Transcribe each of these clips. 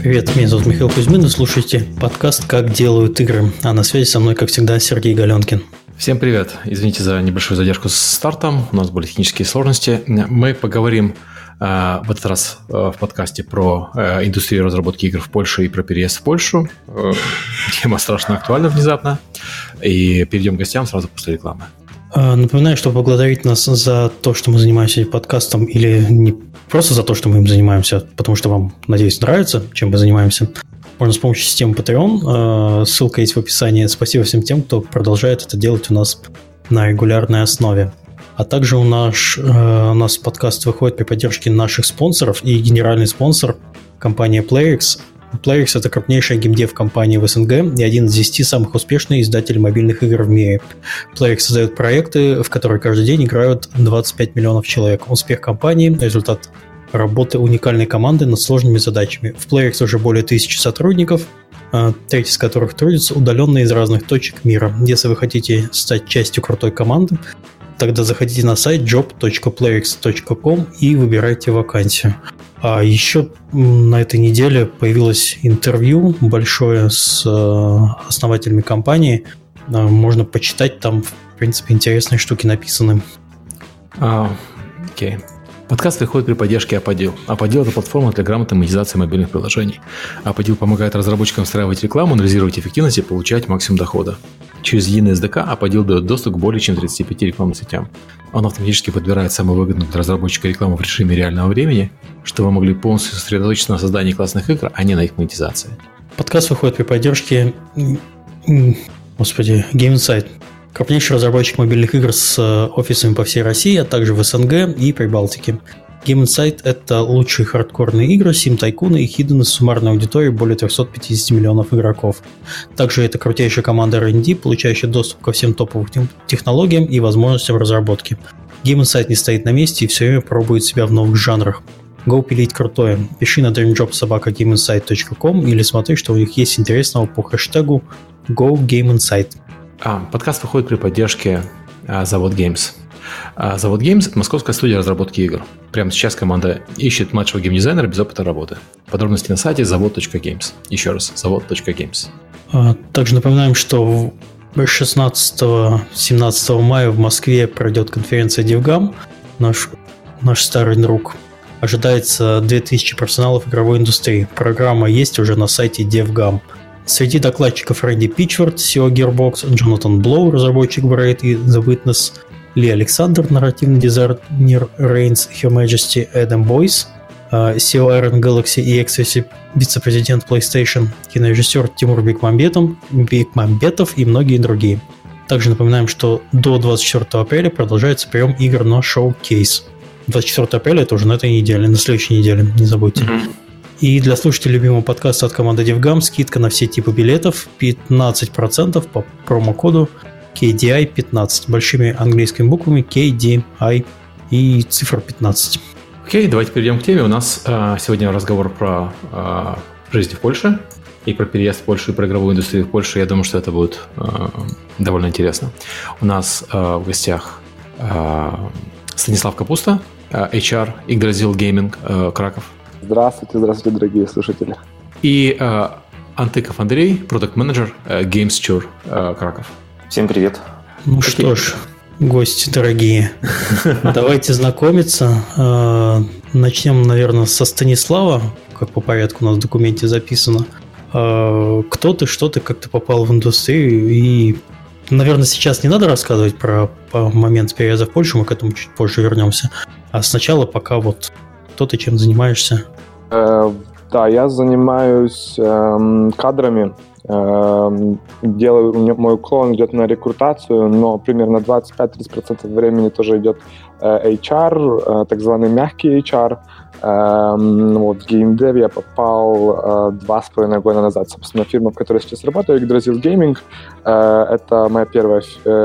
Привет, меня зовут Михаил Кузьмин, и слушайте подкаст «Как делают игры». А на связи со мной, как всегда, Сергей Галенкин. Всем привет. Извините за небольшую задержку с стартом. У нас были технические сложности. Мы поговорим э, в этот раз э, в подкасте про э, индустрию разработки игр в Польше и про переезд в Польшу. Э, тема страшно актуальна внезапно. И перейдем к гостям сразу после рекламы. Э, напоминаю, что поблагодарить нас за то, что мы занимаемся подкастом, или не просто за то, что мы им занимаемся, потому что вам, надеюсь, нравится, чем мы занимаемся, можно с помощью системы Patreon. Э, ссылка есть в описании. Спасибо всем тем, кто продолжает это делать у нас на регулярной основе. А также у нас, э, у нас подкаст выходит при поддержке наших спонсоров, и генеральный спонсор – компания PlayX – PlayX — это крупнейшая геймдев компания в СНГ и один из 10 самых успешных издателей мобильных игр в мире. PlayX создает проекты, в которые каждый день играют 25 миллионов человек. Успех компании — результат работы уникальной команды над сложными задачами. В PlayX уже более тысячи сотрудников, а, треть из которых трудятся удаленно из разных точек мира. Если вы хотите стать частью крутой команды, тогда заходите на сайт job.playx.com и выбирайте вакансию. А еще на этой неделе появилось интервью большое с э, основателями компании. Э, можно почитать, там, в принципе, интересные штуки написаны. А, окей. Подкаст выходит при поддержке Аподил. Аподил – это платформа для грамотной монетизации мобильных приложений. Аподил помогает разработчикам встраивать рекламу, анализировать эффективность и получать максимум дохода. Через единый SDK Аподил дает доступ к более чем 35 рекламным сетям. Он автоматически подбирает самую выгодную для разработчика рекламу в режиме реального времени, чтобы вы могли полностью сосредоточиться на создании классных игр, а не на их монетизации. Подкаст выходит при поддержке господи, Game Insight. Крупнейший разработчик мобильных игр с э, офисами по всей России, а также в СНГ и Прибалтике. Game Insight – это лучшие хардкорные игры, Tycoon и Hidden с суммарной аудиторией более 350 миллионов игроков. Также это крутейшая команда R&D, получающая доступ ко всем топовым технологиям и возможностям разработки. Game Insight не стоит на месте и все время пробует себя в новых жанрах. Go пилить крутое. Пиши на dreamjobsobaka.gameinsight.com или смотри, что у них есть интересного по хэштегу GoGameInsight. А, подкаст выходит при поддержке а, Завод Games. А Завод Games – это московская студия разработки игр. Прямо сейчас команда ищет младшего геймдизайнера без опыта работы. Подробности на сайте завод.games. Еще раз, завод.games. А, также напоминаем, что 16-17 мая в Москве пройдет конференция DevGam. Наш, наш старый друг. Ожидается 2000 профессионалов игровой индустрии. Программа есть уже на сайте DevGam. Среди докладчиков Рэнди Питчфорд, SEO Gearbox, Джонатан Блоу, разработчик Braid и The Witness – ли Александр, нарративный дизайнер Reigns, Her Majesty, Adam Бойс, SEO Iron Galaxy и экс вице-президент PlayStation, кинорежиссер Тимур Бекмамбетов, Бекмамбетов и многие другие. Также напоминаем, что до 24 апреля продолжается прием игр на шоу-кейс. 24 апреля это уже на этой неделе, на следующей неделе, не забудьте. Mm-hmm. И для слушателей любимого подкаста от команды DevGam скидка на все типы билетов 15% по промокоду KDI 15, большими английскими буквами KDI и цифра 15. Окей, okay, давайте перейдем к теме. У нас э, сегодня разговор про э, жизнь в Польше и про переезд в Польшу и про игровую индустрию в Польше. Я думаю, что это будет э, довольно интересно. У нас э, в гостях э, Станислав Капуста, э, HR Игдрозил Гейминг, э, Краков. Здравствуйте, здравствуйте, дорогие слушатели. И э, Антыков Андрей, продукт-менеджер э, Games э, Краков. Всем привет. Ну Какие? что ж, гости дорогие, давайте знакомиться. А, начнем, наверное, со Станислава, как по порядку у нас в документе записано. А, кто ты, что ты, как ты попал в индустрию и Наверное, сейчас не надо рассказывать про, про момент переезда в Польшу, мы к этому чуть позже вернемся. А сначала пока вот кто ты чем занимаешься? Э, да, я занимаюсь э, кадрами Эм, делаю, мой уклон идет на рекрутацию, но примерно 25-30% времени тоже идет э, HR, э, так званый мягкий HR. Эм, вот, в геймдев я попал э, два с половиной года назад. Собственно, фирма, в которой сейчас работаю, Yggdrasil Gaming, это моя первая,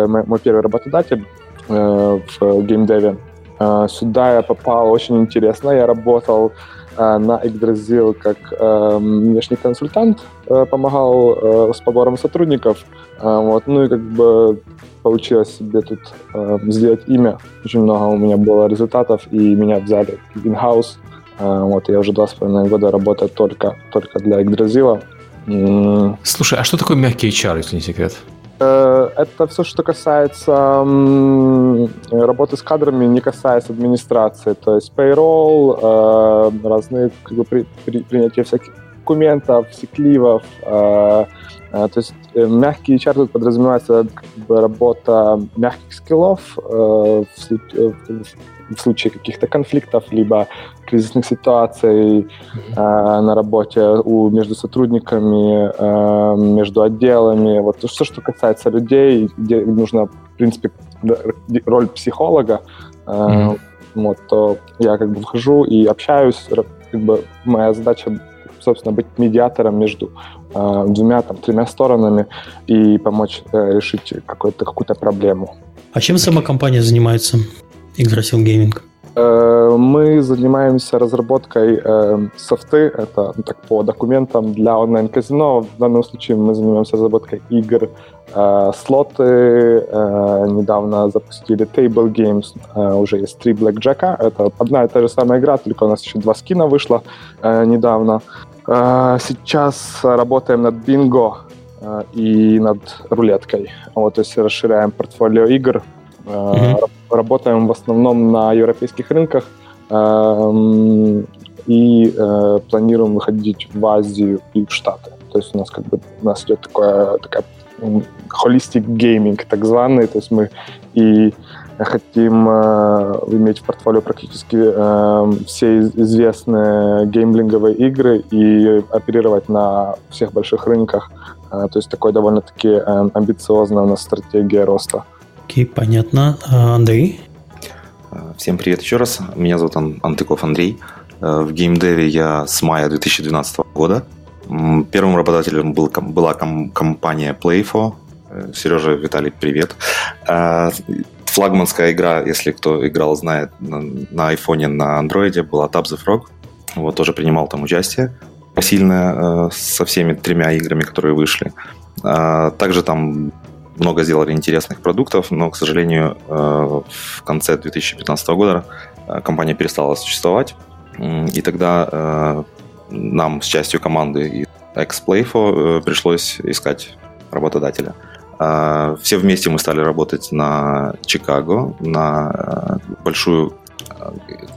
мой первый работодатель в геймдеве. Сюда я попал очень интересно. Я работал Э, на Yggdrasil как э, внешний консультант, э, помогал э, с побором сотрудников. Э, вот, ну и как бы получилось себе тут э, сделать имя. Очень много у меня было результатов, и меня взяли in-house Вот, я уже два с половиной года работаю только, только для Yggdrasil. Слушай, а что такое мягкий HR, если не секрет? Э, это все, что касается работы с кадрами, не касается администрации. То есть payroll, э, разные как бы, при, при, принятие всяких документов, секливов. Э, то есть мягкий HR подразумевается как бы, работа мягких скиллов в, в случае каких-то конфликтов, либо кризисных ситуаций э, на работе у, между сотрудниками, э, между отделами. Вот все, что касается людей, где нужно, в принципе, роль психолога, э, mm-hmm. вот, то я как бы вхожу и общаюсь. Как бы моя задача собственно, быть медиатором между э, двумя, там, тремя сторонами и помочь э, решить какую-то какую-то проблему. А чем сама компания занимается? Yggdrasil Gaming? Э, мы занимаемся разработкой э, софты, это ну, так, по документам для онлайн-казино. В данном случае мы занимаемся разработкой игр, э, слоты. Э, недавно запустили Table Games, э, уже есть три Blackjack. Это одна и та же самая игра, только у нас еще два скина вышло э, недавно. Э, сейчас работаем над бинго э, и над рулеткой. Вот, то есть расширяем портфолио игр. Работаем в основном на европейских рынках эм, и э, планируем выходить в Азию и в Штаты. То есть у нас как бы у нас идет такое, такая holistic gaming, так званый, то есть мы и хотим э, иметь в портфолио практически э, все известные геймблинговые игры и оперировать на всех больших рынках. Э, то есть такой довольно-таки э, амбициозная у нас стратегия роста. Окей, понятно. А, Андрей? А, всем привет еще раз. Меня зовут Антыков Андрей. А, в геймдеве я с мая 2012 года. Первым работодателем был, была компания Playfo. Э, Сережа, Виталий, привет. Флагманская игра, если кто играл, знает, на айфоне, на андроиде была Tab the Frog. Вот, тоже принимал там участие посильное со всеми тремя играми, которые вышли. Также там много сделали интересных продуктов, но, к сожалению, э, в конце 2015 года э, компания перестала существовать. И тогда э, нам с частью команды Xplayfo пришлось искать работодателя. Все вместе мы стали работать на Чикаго, на большую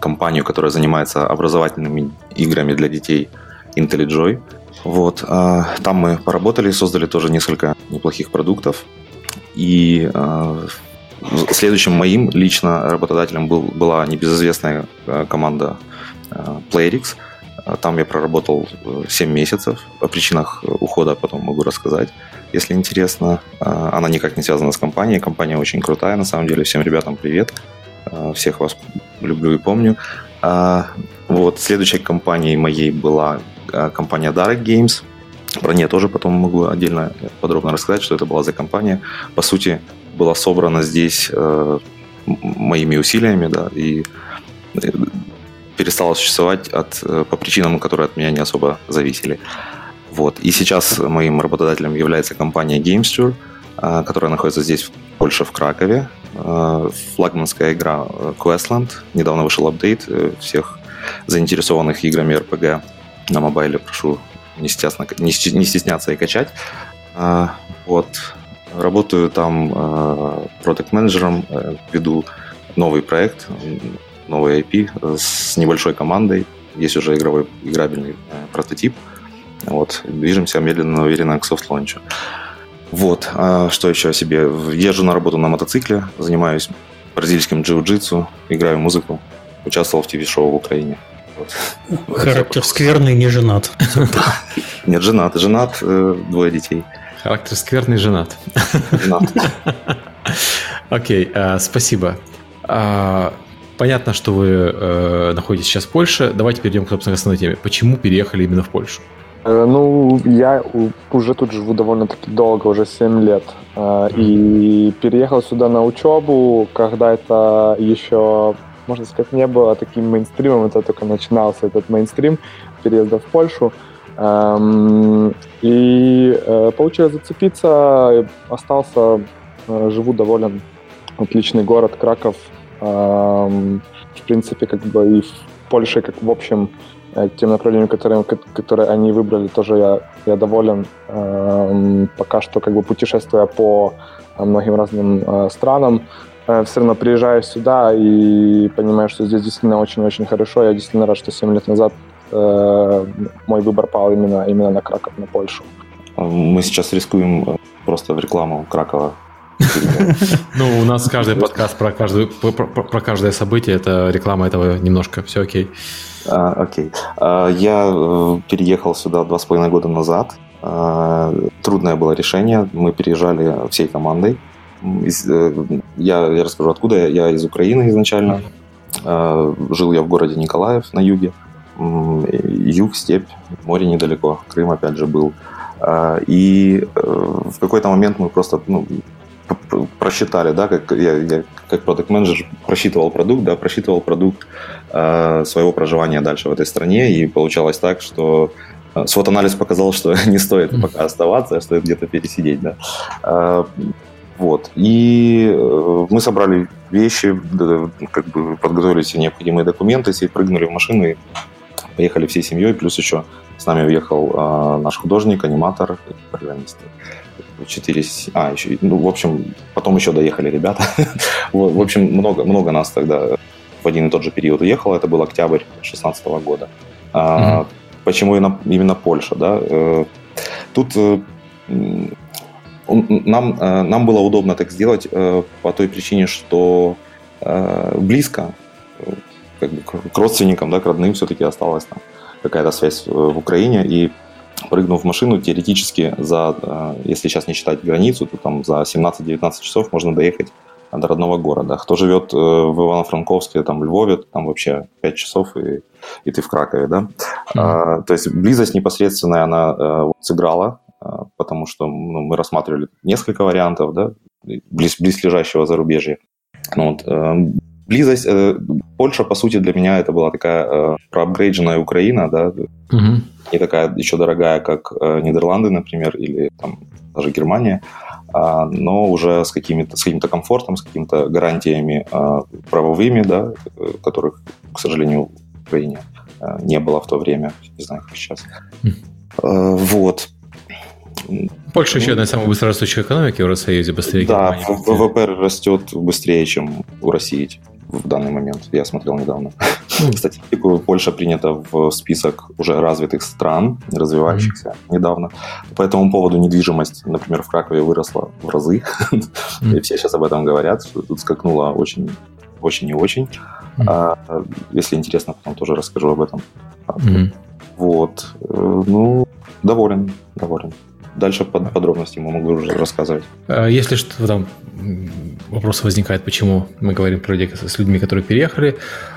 компанию, которая занимается образовательными играми для детей IntelliJoy. Вот, там мы поработали, создали тоже несколько неплохих продуктов. И э, следующим моим лично работодателем был, была небезызвестная э, команда э, Playrix. Там я проработал 7 месяцев. О причинах ухода потом могу рассказать, если интересно. Она никак не связана с компанией. Компания очень крутая, на самом деле. Всем ребятам привет. Всех вас люблю и помню. Вот, следующей компанией моей была компания Dark Games – про нее тоже потом могу отдельно подробно рассказать, что это была за компания. По сути, была собрана здесь э, моими усилиями, да, и э, перестала существовать от, э, по причинам, которые от меня не особо зависели. Вот. И сейчас моим работодателем является компания GameSture, э, которая находится здесь, в Польше, в Кракове. Флагманская игра Questland. Недавно вышел апдейт. Всех заинтересованных играми RPG на мобайле прошу не стесняться, не, не стесняться и качать. А, вот. Работаю там а, продукт-менеджером, э, веду новый проект, новый IP с небольшой командой. Есть уже игровой, играбельный э, прототип. Вот. Движемся медленно, но уверенно к soft launch у. Вот. А что еще о себе? Езжу на работу на мотоцикле, занимаюсь бразильским джиу-джитсу, играю музыку, участвовал в ТВ-шоу в Украине. Характер скверный, не женат. Нет, женат. Женат, э, двое детей. Характер скверный, женат. Женат. Окей, э, спасибо. А, понятно, что вы э, находитесь сейчас в Польше. Давайте перейдем к, собственно, основной теме. Почему переехали именно в Польшу? Ну, я уже тут живу довольно-таки долго, уже 7 лет. И переехал сюда на учебу, когда это еще можно сказать, не было таким мейнстримом, это только начинался этот мейнстрим переезда в Польшу. Эм, и э, получилось зацепиться, остался, э, живу доволен, отличный город Краков. Эм, в принципе, как бы и Польшей, как в общем, э, тем направлением, которое, которое они выбрали, тоже я, я доволен. Эм, пока что как бы путешествуя по многим разным э, странам, все равно приезжаю сюда и понимаю, что здесь действительно очень-очень хорошо. Я действительно рад, что 7 лет назад мой выбор пал именно, именно на Краков, на Польшу. Мы сейчас рискуем просто в рекламу Кракова ну, у нас каждый подкаст про, каждую, про, каждое событие, это реклама этого немножко, все окей. А, окей. А, я э, переехал сюда два с половиной года назад. А, трудное было решение. Мы переезжали всей командой. Э, я, я расскажу, откуда я. Я из Украины изначально. Жил я в городе Николаев на юге. Юг, степь, море недалеко. Крым опять же был. И э, в какой-то момент мы просто ну, просчитали, да, как я, я как продукт менеджер просчитывал продукт, да, просчитывал продукт э, своего проживания дальше в этой стране, и получалось так, что э, свод-анализ показал, что не стоит пока оставаться, а стоит где-то пересидеть, да. Э, вот. И э, мы собрали вещи, как бы подготовили все необходимые документы, все прыгнули в машину и поехали всей семьей, плюс еще с нами уехал э, наш художник, аниматор программист. 4, а, еще, ну, в общем, потом еще доехали ребята. в общем, много, много нас тогда в один и тот же период уехало. Это был октябрь 2016 года. А, Почему именно Польша, да? Э, тут э, нам, э, нам было удобно так сделать по той причине, что близко как бы, к родственникам, да, к родным все-таки осталась там какая-то связь в Украине, и прыгнув в машину, теоретически за, э, если сейчас не считать границу, то там за 17-19 часов можно доехать до родного города. Кто живет э, в Ивано-Франковске, там, в Львове, там вообще 5 часов, и, и ты в Кракове, да. Mm-hmm. А, то есть близость непосредственная, она вот, сыграла, потому что ну, мы рассматривали несколько вариантов, да, близ, близлежащего зарубежья. Ну, вот, близость, э, Польша, по сути, для меня это была такая э, проапгрейдженная Украина, да, угу. не такая еще дорогая, как э, Нидерланды, например, или там даже Германия, э, но уже с, какими-то, с каким-то комфортом, с какими-то гарантиями э, правовыми, да, которых, к сожалению, в Украине э, не было в то время, не знаю, как сейчас. Э, вот. Польша еще одна из самых быстрорастущих экономик в Евросоюзе, быстрее Да. ВВП растет быстрее, чем у России в данный момент. Я смотрел недавно. Статистику Польша принята в список уже развитых стран, развивающихся mm-hmm. недавно. По этому поводу недвижимость, например, в Кракове выросла в разы. Mm-hmm. И все сейчас об этом говорят, что тут скакнула очень, очень и очень. Mm-hmm. А, если интересно, потом тоже расскажу об этом. Mm-hmm. Вот. Э, ну, доволен, доволен. Дальше под подробности мы могу уже рассказывать. А если что там вопрос возникает, почему мы говорим про людей с людьми, которые переехали,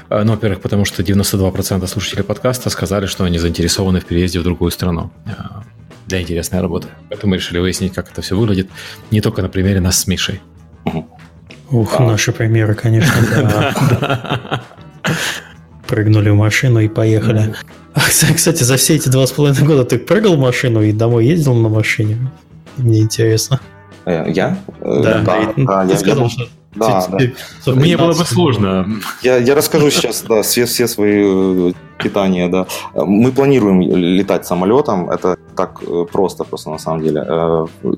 а, ну, во-первых, потому что 92% слушателей подкаста сказали, что они заинтересованы в переезде в другую страну а, для интересной работы. Поэтому мы решили выяснить, как это все выглядит, не только на примере нас с Мишей. Ух, а. наши примеры, конечно, да. Прыгнули в машину и поехали. Кстати, за все эти два с половиной года ты прыгал в машину и домой ездил на машине? Мне интересно. Э, я? Э, да, да, да я сказал, что да, да. Мне было бы сложно. Я, я расскажу сейчас да, все, все свои э, питания. Да. Мы планируем летать самолетом. Это так просто, просто на самом деле.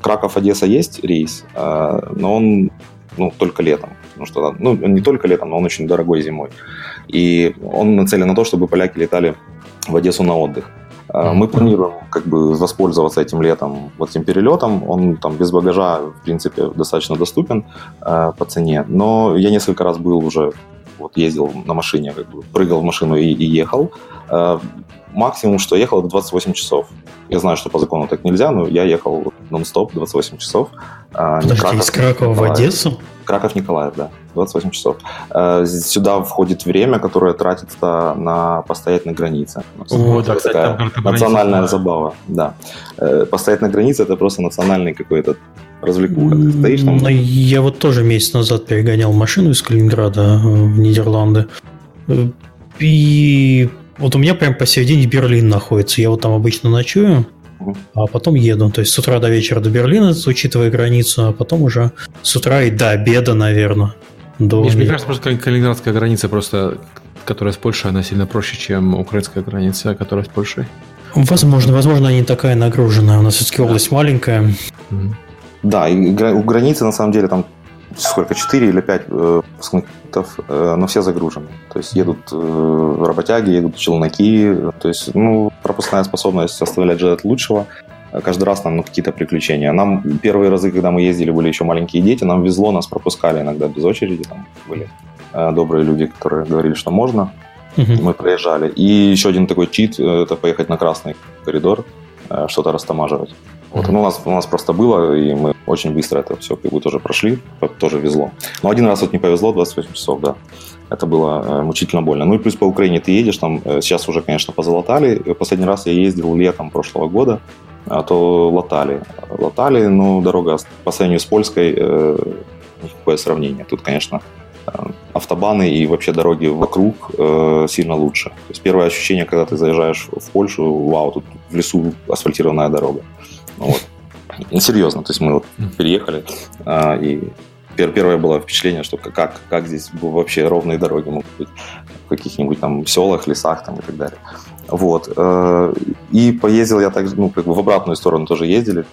Краков-Одесса есть рейс, но он ну, только летом. Потому что, ну, не только летом, но он очень дорогой зимой. И он нацелен на то, чтобы поляки летали в Одессу на отдых. А, мы планируем как бы воспользоваться этим летом, вот этим перелетом. Он там без багажа, в принципе, достаточно доступен э, по цене. Но я несколько раз был уже, вот ездил на машине, как бы прыгал в машину и, и ехал. Э, максимум, что ехал, это 28 часов. Я знаю, что по закону так нельзя, но я ехал нон-стоп 28 часов. Подожди, Краков, из Кракова в Одессу? Краков Николаев, да, 28 часов. Э, сюда входит время, которое тратится на постоять на границе. О, да, кстати, такая национальная забава, да. Э, постоять на границе это просто национальный какой-то развлекуха. Ты стоишь там... Я вот тоже месяц назад перегонял машину из Калининграда э, в Нидерланды. И вот у меня прям посередине Берлин находится. Я вот там обычно ночую а потом еду. То есть с утра до вечера до Берлина, учитывая границу, а потом уже с утра и до обеда, наверное. До... Мне, мне кажется, просто Калининградская граница просто которая с Польшей, она сильно проще, чем украинская граница, которая с Польшей. Возможно, возможно, она не такая нагруженная. У нас все-таки область маленькая. Да, и у границы на самом деле там сколько, 4 или 5 э, пунктов, э, но все загружены. То есть едут э, работяги, едут челноки. То есть, ну, пропускная способность оставлять ждать лучшего. Каждый раз нам ну, какие-то приключения. Нам первые разы, когда мы ездили, были еще маленькие дети, нам везло, нас пропускали иногда без очереди. Там были добрые люди, которые говорили, что можно. Uh-huh. Мы проезжали. И еще один такой чит это поехать на красный коридор, что-то растамаживать. Вот, ну, у, нас, у нас просто было, и мы очень быстро это все как бы тоже прошли, тоже везло. Но один раз вот не повезло, 28 часов, да. Это было э, мучительно больно. Ну и плюс по Украине ты едешь, там э, сейчас уже, конечно, позалатали. Последний раз я ездил летом прошлого года, а то латали. Латали, ну, дорога по сравнению с польской, э, никакое сравнение. Тут, конечно, э, автобаны и вообще дороги вокруг э, сильно лучше. То есть первое ощущение, когда ты заезжаешь в Польшу, вау, тут в лесу асфальтированная дорога. Вот. Ну, серьезно, то есть мы вот переехали, а, и первое было впечатление, что как, как здесь вообще ровные дороги могут быть в каких-нибудь там селах, лесах там и так далее. Вот. Э, и поездил я так, ну, как бы в обратную сторону тоже ездили.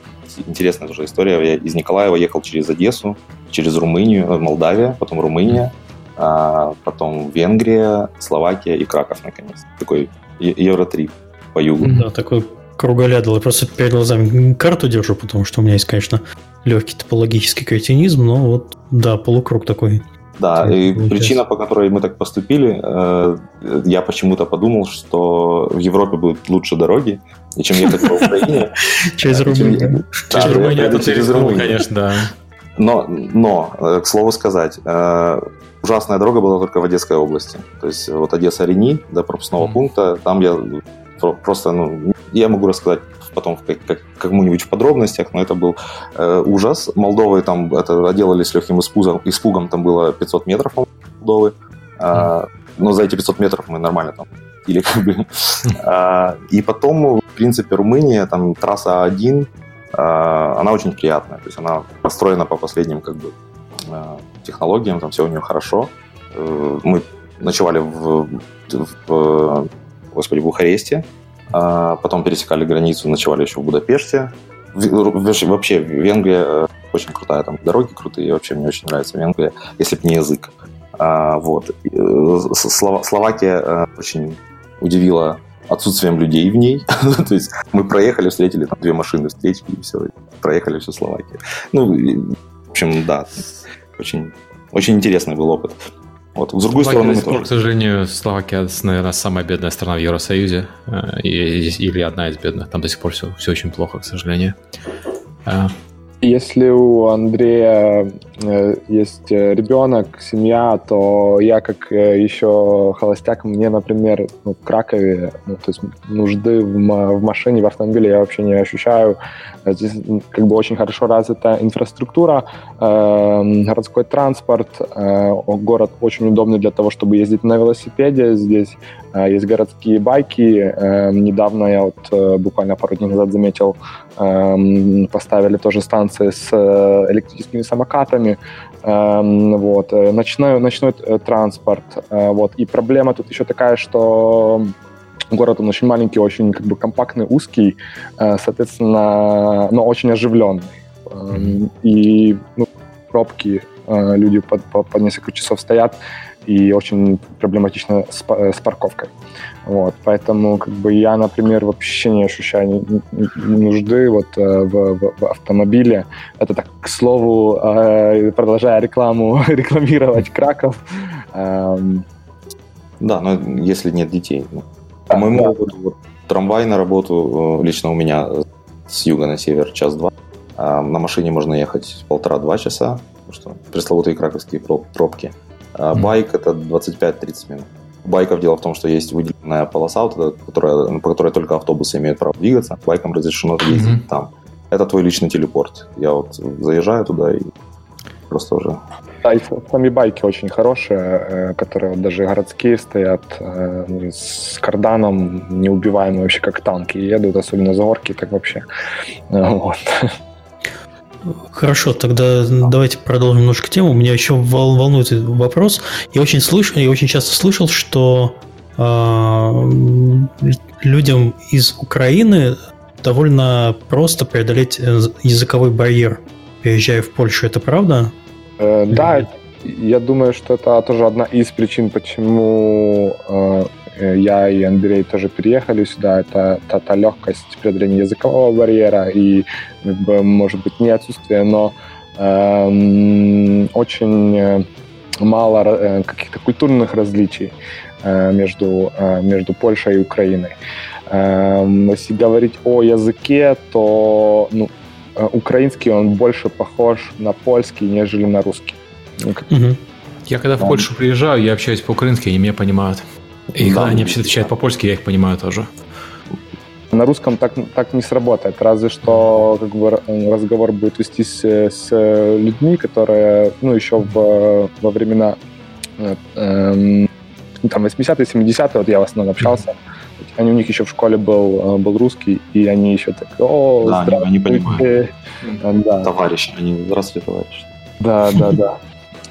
Интересная тоже история. Я из Николаева ехал через Одессу, через Румынию, э, Молдавия, потом Румыния, а потом Венгрия, Словакия и Краков, наконец. Такой евротрип по югу. Да, такой круголядал. Я просто перед глазами карту держу, потому что у меня есть, конечно, легкий топологический кретинизм, но вот, да, полукруг такой. Да, и получается. причина, по которой мы так поступили, э, я почему-то подумал, что в Европе будут лучше дороги, и чем ехать по Украине. Через Румынию. Через Румынию, через Румынию, конечно, да. Но, но, э, к слову сказать, э, ужасная дорога была только в Одесской области. То есть вот Одесса-Рени до пропускного пункта, там я просто, ну, я могу рассказать потом как, как, как-нибудь в подробностях, но это был э, ужас. Молдовы там это отделались легким испугом, испугом, там было 500 метров Молдовы. Э, но за эти 500 метров мы нормально там или как бы. Э, и потом, в принципе, Румыния, там трасса 1, э, она очень приятная. То есть она построена по последним как бы э, технологиям, там все у нее хорошо. Э, мы ночевали в, в господи, в Бухаресте, а потом пересекали границу, ночевали еще в Будапеште. Вообще, Венгрия э, очень крутая, там дороги крутые, вообще мне очень нравится Венгрия, если бы не язык. А, вот. Э, Словакия э, очень удивила отсутствием людей в ней. То есть мы проехали, встретили там две машины, встретили, и все, проехали всю Словакию. Ну, в общем, да, очень, очень интересный был опыт. Вот. С другой Словакия стороны, пор, к сожалению, Словакия, наверное, самая бедная страна в Евросоюзе, э, или одна из бедных. Там до сих пор все, все очень плохо, к сожалению. Если у Андрея э, есть э, ребенок, семья, то я как э, еще холостяк, мне, например, ну, в Кракове, ну, то есть нужды в, в машине, в автомобиле я вообще не ощущаю. Здесь как бы очень хорошо развита инфраструктура, э, городской транспорт, э, город очень удобный для того, чтобы ездить на велосипеде. Здесь есть городские байки. Э, недавно я вот э, буквально пару дней назад заметил, э, поставили тоже станции с э, электрическими самокатами, эм, вот, э, ночной, ночной транспорт, вот, и проблема тут еще такая, что город, он очень маленький, очень как бы компактный, узкий, соответственно, но очень оживленный. И ну, пробки, люди по, по, по несколько часов стоят, и очень проблематично с, с парковкой. Вот, поэтому как бы я, например, вообще не ощущаю нужды вот э, в, в, в автомобиле. Это так, к слову, э, продолжая рекламу, рекламировать Краков. Эм. Да, но если нет детей. Ну, по моему да. опыту, вот, трамвай на работу э, лично у меня с юга на север час-два. А на машине можно ехать полтора-два часа, потому что пресловутые краковские пробки. А байк это 25-30 минут байков дело в том, что есть выделенная полоса, вот эта, которая, по которой только автобусы имеют право двигаться. Байкам разрешено ездить mm-hmm. там. Это твой личный телепорт. Я вот заезжаю туда и просто уже... Да, и сами байки очень хорошие, э, которые вот даже городские стоят э, ну, с карданом, неубиваемые вообще как танки едут, особенно за горки, так вообще. Вот. Хорошо, тогда давайте продолжим немножко тему. Меня еще волнует вопрос. Я очень слышу, я очень часто слышал, что э, людям из Украины довольно просто преодолеть э, языковой барьер, переезжая в Польшу. Это правда? Э, да, я думаю, что это тоже одна из причин, почему э, я и Андрей тоже переехали сюда. Это та, та легкость преодоления языкового барьера и, может быть, не отсутствие, но э, очень мало э, каких-то культурных различий э, между, э, между Польшей и Украиной. Эм, если говорить о языке, то ну, э, украинский он больше похож на польский, нежели на русский. Угу. Я когда в Польшу приезжаю, я общаюсь по-украински, они меня понимают. И да. когда они вообще отвечают по-польски, я их понимаю тоже. На русском так, так не сработает, разве что как бы, разговор будет вестись с людьми, которые, ну, еще в, во времена э, э, там 80-е, 70-е, вот я в основном общался, они, у них еще в школе был, э, был русский, и они еще так, о, да, они понимают. Да. Товарищ, они здравствуйте, товарищ. Да, да, да.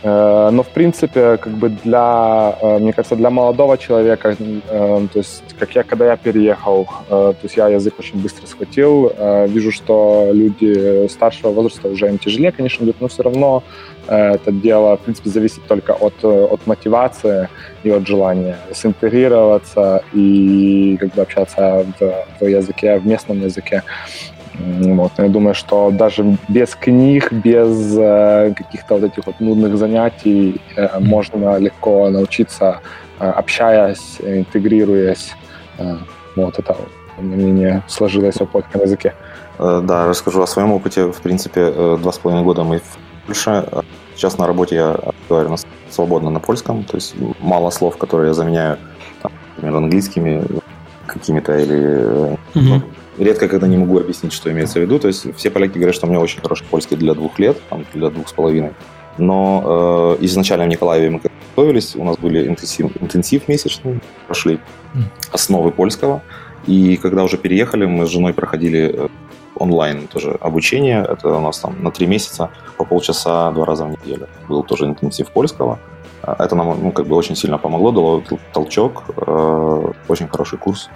Э, но, в принципе, как бы для, э, мне кажется, для молодого человека, то есть, как я, когда я переехал, то есть я язык очень быстро схватил, вижу, что люди старшего возраста уже им тяжелее, конечно, идут, но все равно это дело, в принципе, зависит только от, от мотивации и от желания синтегрироваться и как бы общаться в, в языке, в местном языке. Вот. Я думаю, что даже без книг, без э, каких-то вот этих вот нудных занятий э, можно легко научиться, э, общаясь, интегрируясь. Э, вот это мнение сложилось о польском языке. Да, расскажу о своем опыте. В принципе, два с половиной года мы в Польше. Сейчас на работе я разговариваю свободно на польском, то есть мало слов, которые я заменяю, там, например, английскими какими-то или mm-hmm. Редко когда не могу объяснить, что имеется в виду. То есть все поляки говорят, что у меня очень хороший польский для двух лет, там, для двух с половиной. Но э, изначально в Николаеве мы готовились, у нас были интенсив, интенсив месячный, прошли основы польского. И когда уже переехали, мы с женой проходили э, онлайн тоже обучение. Это у нас там на три месяца по полчаса два раза в неделю. Был тоже интенсив польского. А, это нам ну, как бы очень сильно помогло, дало толчок. Э, очень хороший курс.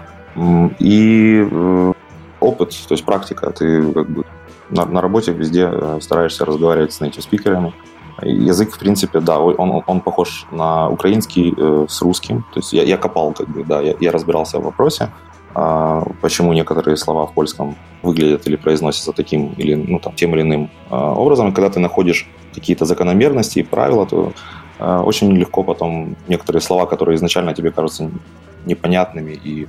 И э, опыт, то есть практика. Ты как бы на, на работе везде э, стараешься разговаривать с native спикерами. Язык, в принципе, да, он, он похож на украинский э, с русским. То есть я, я копал, как бы, да, я, я разбирался в вопросе. А, почему некоторые слова в польском выглядят или произносятся таким или ну, там, тем или иным а, образом. И когда ты находишь какие-то закономерности и правила, то а, очень легко потом некоторые слова, которые изначально тебе кажутся непонятными и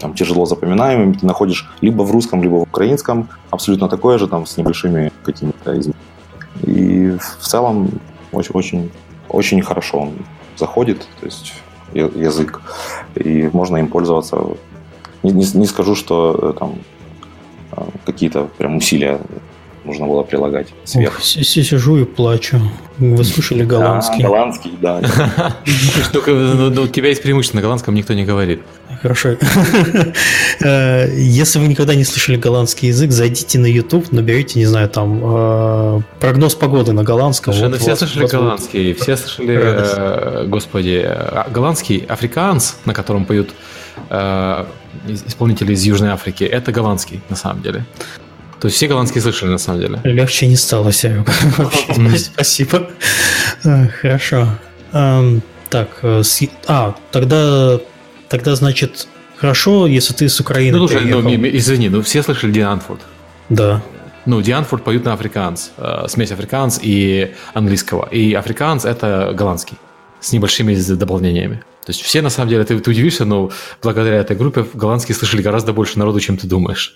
там, тяжело запоминаемыми, ты находишь либо в русском, либо в украинском абсолютно такое же, там, с небольшими какими-то изменениями. И в целом очень, очень, очень хорошо он заходит, то есть язык, и можно им пользоваться не, не, не скажу, что э, там э, какие-то прям усилия нужно было прилагать сверху. Ох, сижу и плачу. Вы слышали голландский? Да, голландский, да. Только ну, ну, у тебя есть преимущество, на голландском никто не говорит. Хорошо. Э, если вы никогда не слышали голландский язык, зайдите на YouTube, наберите, не знаю, там прогноз погоды на голландском. Слушай, ну все слышали голландский, все слышали, господи, голландский африканс, на котором поют исполнители из Южной Африки, это голландский, на самом деле. То есть все голландские слышали, на самом деле. Легче не стало, Серега. Спасибо. Хорошо. Так, э, а, тогда, тогда, значит, хорошо, если ты с Украины Ну, слушай, ну, извини, ну все слышали Дианфорд. Да. Ну, Дианфорд поют на африканс, э, смесь африканс и английского. И африканс – это голландский, с небольшими дополнениями. То есть все, на самом деле, ты, ты удивишься, но благодаря этой группе голландские слышали гораздо больше народу, чем ты думаешь.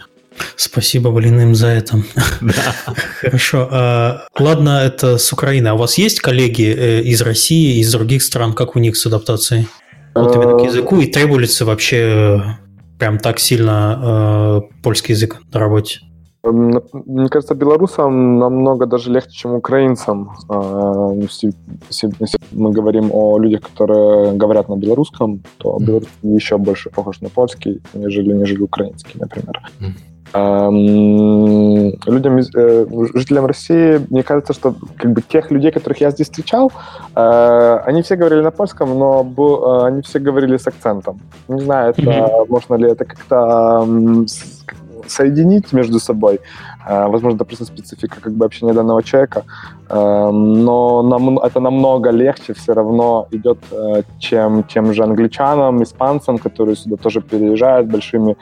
Спасибо, блин, им за это. Да. Хорошо. А, ладно, это с Украины. А у вас есть коллеги э, из России, из других стран? Как у них с адаптацией? Вот именно к языку. И требуется вообще э, прям так сильно э, польский язык на работе? Мне кажется, белорусам намного даже легче, чем украинцам. А, если, если мы говорим о людях, которые говорят на белорусском, то белорусский еще больше похож на польский, нежели, нежели украинский, например. Людям, э, жителям России, мне кажется, что как бы тех людей, которых я здесь встречал, э, они все говорили на польском, но э, они все говорили с акцентом. Не знаю, это, mm-hmm. можно ли это как-то соединить между собой. Э, возможно, это просто специфика как бы общения данного человека, э, но нам, это намного легче все равно идет, э, чем тем же англичанам, испанцам, которые сюда тоже переезжают большими,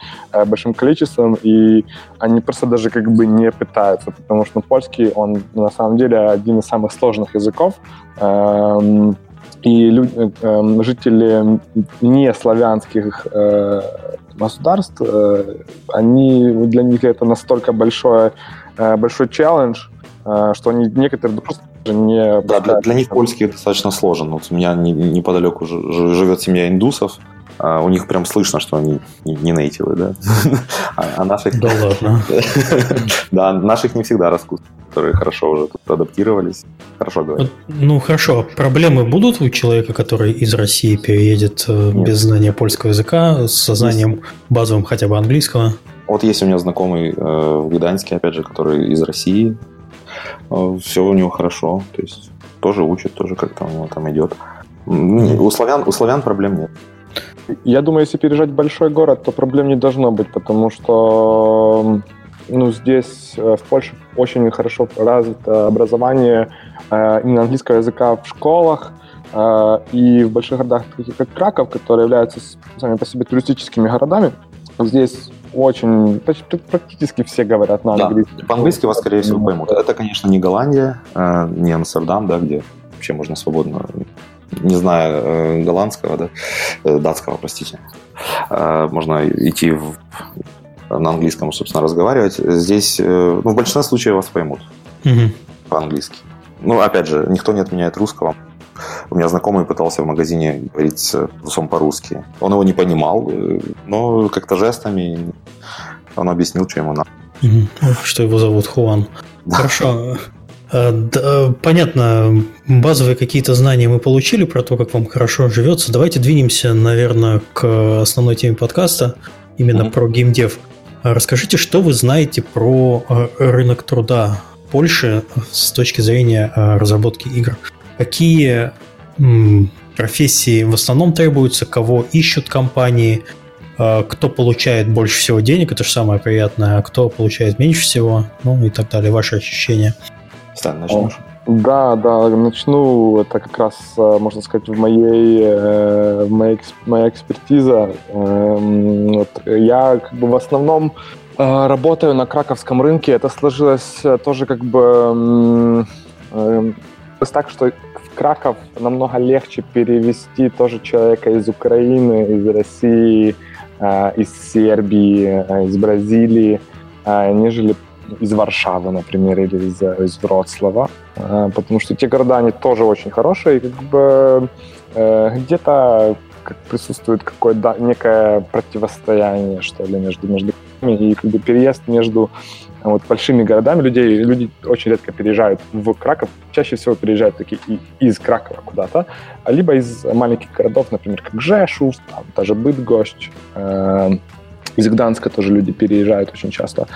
большим количеством, и они просто даже как бы не пытаются, потому что польский, он на самом деле один из самых сложных языков, эм, и люди, жители не славянских государств, э, они, для них это настолько большой, э, большой челлендж, э, что они некоторые просто не... Да, для, для них польский достаточно сложен. Вот у меня неподалеку живет семья индусов, а у них прям слышно, что они не нейтивы, да? А, а наших... Да ладно. Да, наших не всегда растут, которые хорошо уже тут адаптировались, хорошо говорят. Ну, хорошо. Проблемы будут у человека, который из России переедет э, без знания польского языка, с знанием базовым хотя бы английского? Вот есть у меня знакомый э, в Гданьске, опять же, который из России. Э, все у него хорошо, то есть тоже учит, тоже как-то у него там идет. У славян, у славян проблем нет. Я думаю, если переезжать в большой город, то проблем не должно быть, потому что ну, здесь э, в Польше очень хорошо развито образование э, именно английского языка в школах, э, и в больших городах, таких как Краков, которые являются сами по себе туристическими городами, здесь очень, практически все говорят на английском. Да, по-английски вас, скорее всего, поймут. Это, конечно, не Голландия, не Амстердам, да, где вообще можно свободно не знаю голландского, да, датского, простите, можно идти в, на английском, собственно, разговаривать. Здесь, ну, в большинстве случаев вас поймут угу. по-английски. Ну, опять же, никто не отменяет русского. У меня знакомый пытался в магазине говорить с русом по-русски. Он его не понимал, но как-то жестами он объяснил, что ему надо. Что его зовут Хуан. Хорошо. Э, да, понятно, базовые какие-то знания мы получили про то, как вам хорошо живется. Давайте двинемся, наверное, к основной теме подкаста, именно mm-hmm. про геймдев. Расскажите, что вы знаете про э, рынок труда Польши с точки зрения э, разработки игр? Какие профессии в основном требуются, кого ищут компании, кто получает больше всего денег, это же самое приятное, а кто получает меньше всего, ну и так далее, ваши ощущения. Стань, начнешь? Да, да, начну. Это как раз, э, можно сказать, в моей, э, в моей, моя экспертиза. Эм, вот, я как бы в основном э, работаю на краковском рынке. Это сложилось тоже как бы так, что в Краков намного легче перевести тоже человека из Украины, из России, из Сербии, из Бразилии, нежели из Варшавы, например, или из, из Вроцлава, э, потому что те города, они тоже очень хорошие, и как бы э, где-то присутствует какое-то некое противостояние, что ли, между, между и как бы переезд между вот, большими городами людей, люди очень редко переезжают в Краков, чаще всего переезжают такие из Кракова куда-то, либо из маленьких городов, например, как Жешув, там, даже Бытгощ, э, из Гданска тоже люди переезжают очень часто,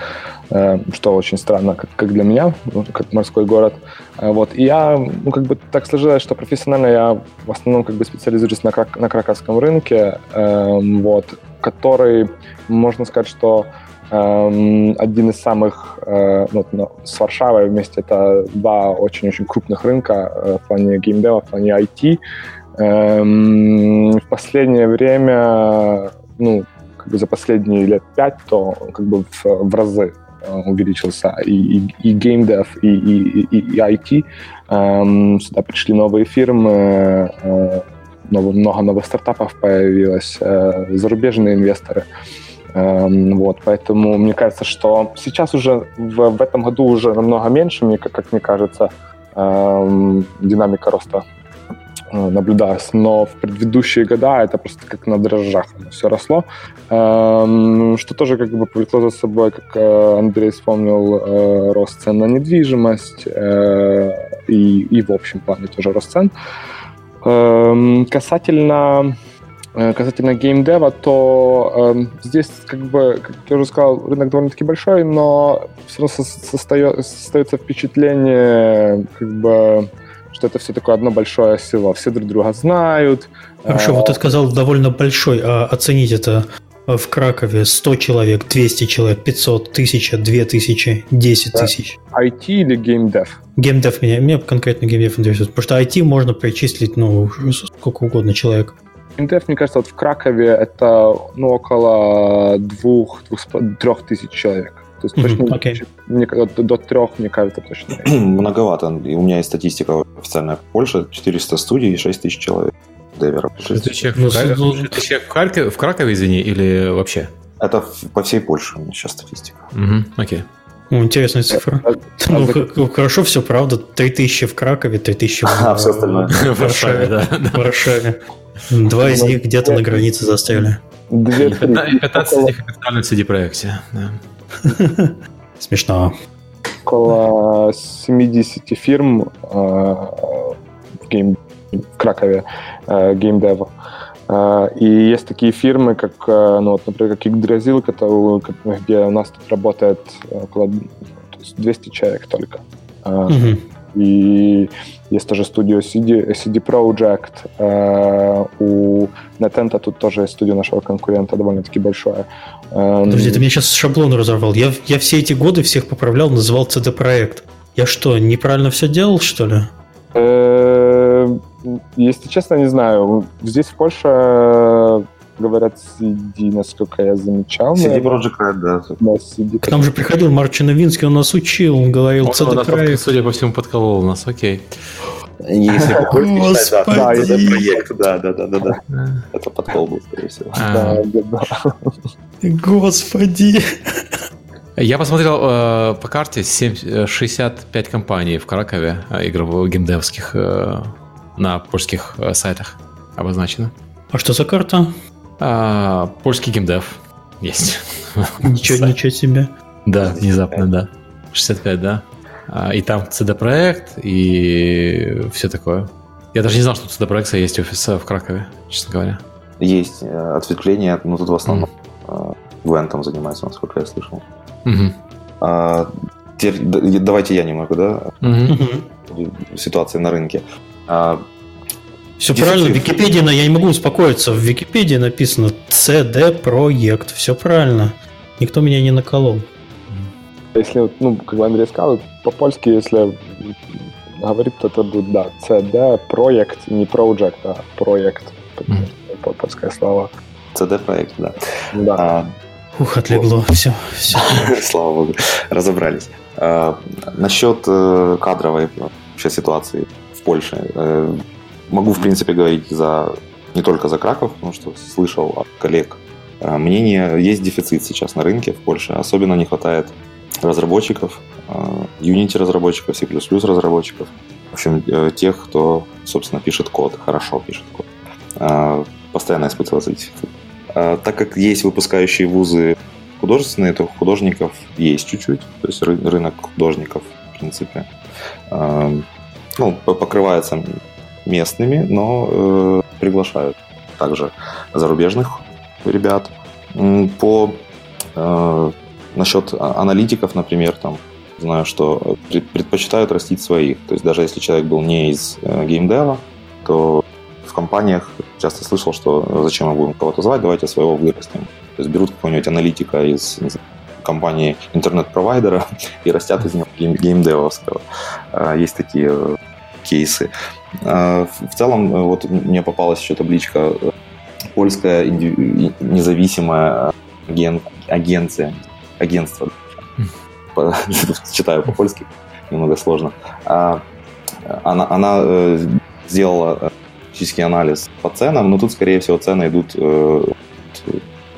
э, что очень странно, как, для меня, ну, как морской город. Э, вот. И я, ну, как бы так сложилось, что профессионально я в основном как бы специализируюсь на, крак, на краковском рынке, эм, вот, который, можно сказать, что эм, один из самых, э, ну, ну, с Варшавой вместе это два очень-очень крупных рынка в плане геймдева, в плане IT. Эм, в последнее время, ну, как бы за последние лет пять, то как бы в, в разы э, увеличился и, и, и геймдев, и, и, и, и IT. Эм, сюда пришли новые фирмы, э, новые, много новых стартапов появилось, э, зарубежные инвесторы. Эм, вот, поэтому мне кажется, что сейчас уже в, в этом году уже намного меньше, мне, как, как мне кажется, эм, динамика роста наблюдалось, но в предыдущие года это просто как на дрожжах все росло, эм, что тоже как бы повлекло за собой, как э, Андрей вспомнил, э, рост цен на недвижимость и, и в общем плане тоже рост цен. Эм, касательно Э, касательно геймдева, то э, здесь, как бы, как я уже сказал, рынок довольно-таки большой, но все равно состает, состоится впечатление, как бы, что это все такое одно большое село. Все друг друга знают. Хорошо, а, вот ты сказал довольно большой, а оценить это в Кракове 100 человек, 200 человек, 500, 1000, 2000, 10 тысяч. IT или геймдев? Геймдев меня, меня конкретно геймдев интересует, потому что IT можно причислить, ну, сколько угодно человек. Геймдев, мне кажется, вот в Кракове это ну, около двух, двух трех тысяч человек. То есть точно okay. мне, до, до трех, мне кажется, точно. Многовато. И у меня есть статистика официальная. Польша 400 студий и 6 тысяч человек деверов. 6 тысяч человек, ну, в, Харькове, в Кракове, извини, или вообще? Это по всей Польше у меня сейчас статистика. Угу, окей. Ну, интересная цифра. А, ну, а, хорошо, все правда. 3000 в Кракове, 3000 в, а, все остальное. в Варшаве. Да, в Варшаве. Два из них где-то на границе застряли. 15 из них официально в CD-проекте. Смешно. Около 70 фирм в, гейм, в Кракове геймдева. И есть такие фирмы, как, ну, вот, например, как Yggdrasil, где у нас тут работает около 200 человек только. Mm-hmm. И есть тоже студия CD, CD Project. Э, у NetEnt тут тоже есть студия нашего конкурента, довольно-таки большая. Эм, Подожди, ты мне сейчас шаблон разорвал. Я, я все эти годы всех поправлял, называл CD Projekt. Я что, неправильно все делал, что ли? Э, если честно, не знаю. Здесь в Польше говорят CD, насколько я замечал. CD Project Red, да. да CD К нам же приходил Марчин Новинский, он нас учил, он говорил он CD Projekt. Судя по всему, подколол нас, окей. Если по да, это проект, да, да, да, да, да. Это подкол был, скорее всего. А. Да, да, да. Господи. Я посмотрел э, по карте 7, 65 компаний в Кракове э, игровых геймдевских э, на польских э, сайтах обозначено. А что за карта? А, польский геймдев есть. Ничего, ничего себе. Да, внезапно, да. 65, да. А, и там CD-проект, и все такое. Я даже не знал, что у CD-проекта есть офис в Кракове, честно говоря. Есть э, ответвление, но тут в основном mm. Гвентом занимается, насколько я слышал. Mm-hmm. А, теперь давайте я немного, да? Mm-hmm. Ситуация на рынке. А, все правильно, в Википедии, я не могу успокоиться, в Википедии написано CD проект, все правильно. Никто меня не наколол. Если, ну, как бы Андрей сказал, по-польски, если говорит, то это будет, да, CD проект, не project, а проект, mm-hmm. польское слово. CD проект, да. Да. А, Ух, отлегло, вот. все, все. Слава богу, разобрались. А, насчет э, кадровой вообще ситуации в Польше. Могу, в принципе, говорить за не только за Краков, потому что слышал от коллег э, мнение, есть дефицит сейчас на рынке в Польше, особенно не хватает разработчиков, э, Unity разработчиков, C++ разработчиков, в общем, э, тех, кто, собственно, пишет код, хорошо пишет код. Постоянно испытывается дефицит. Так как есть выпускающие вузы художественные, то художников есть чуть-чуть, то есть рынок художников, в принципе, ну, покрывается местными, но э, приглашают также зарубежных ребят. По э, насчет а, аналитиков, например, там знаю, что предпочитают растить своих. То есть даже если человек был не из э, геймдева, то в компаниях часто слышал, что зачем мы будем кого-то звать, давайте своего вырастим. То есть берут какого-нибудь аналитика из знаю, компании интернет-провайдера и растят из него гейм- геймдевовского. Э, есть такие э, кейсы. А, в целом, э, вот мне попалась еще табличка э, польская независимая аген... агенция, агентство. Читаю по-польски, немного сложно. А, она, она э, сделала физический анализ по ценам, но тут, скорее всего, цены идут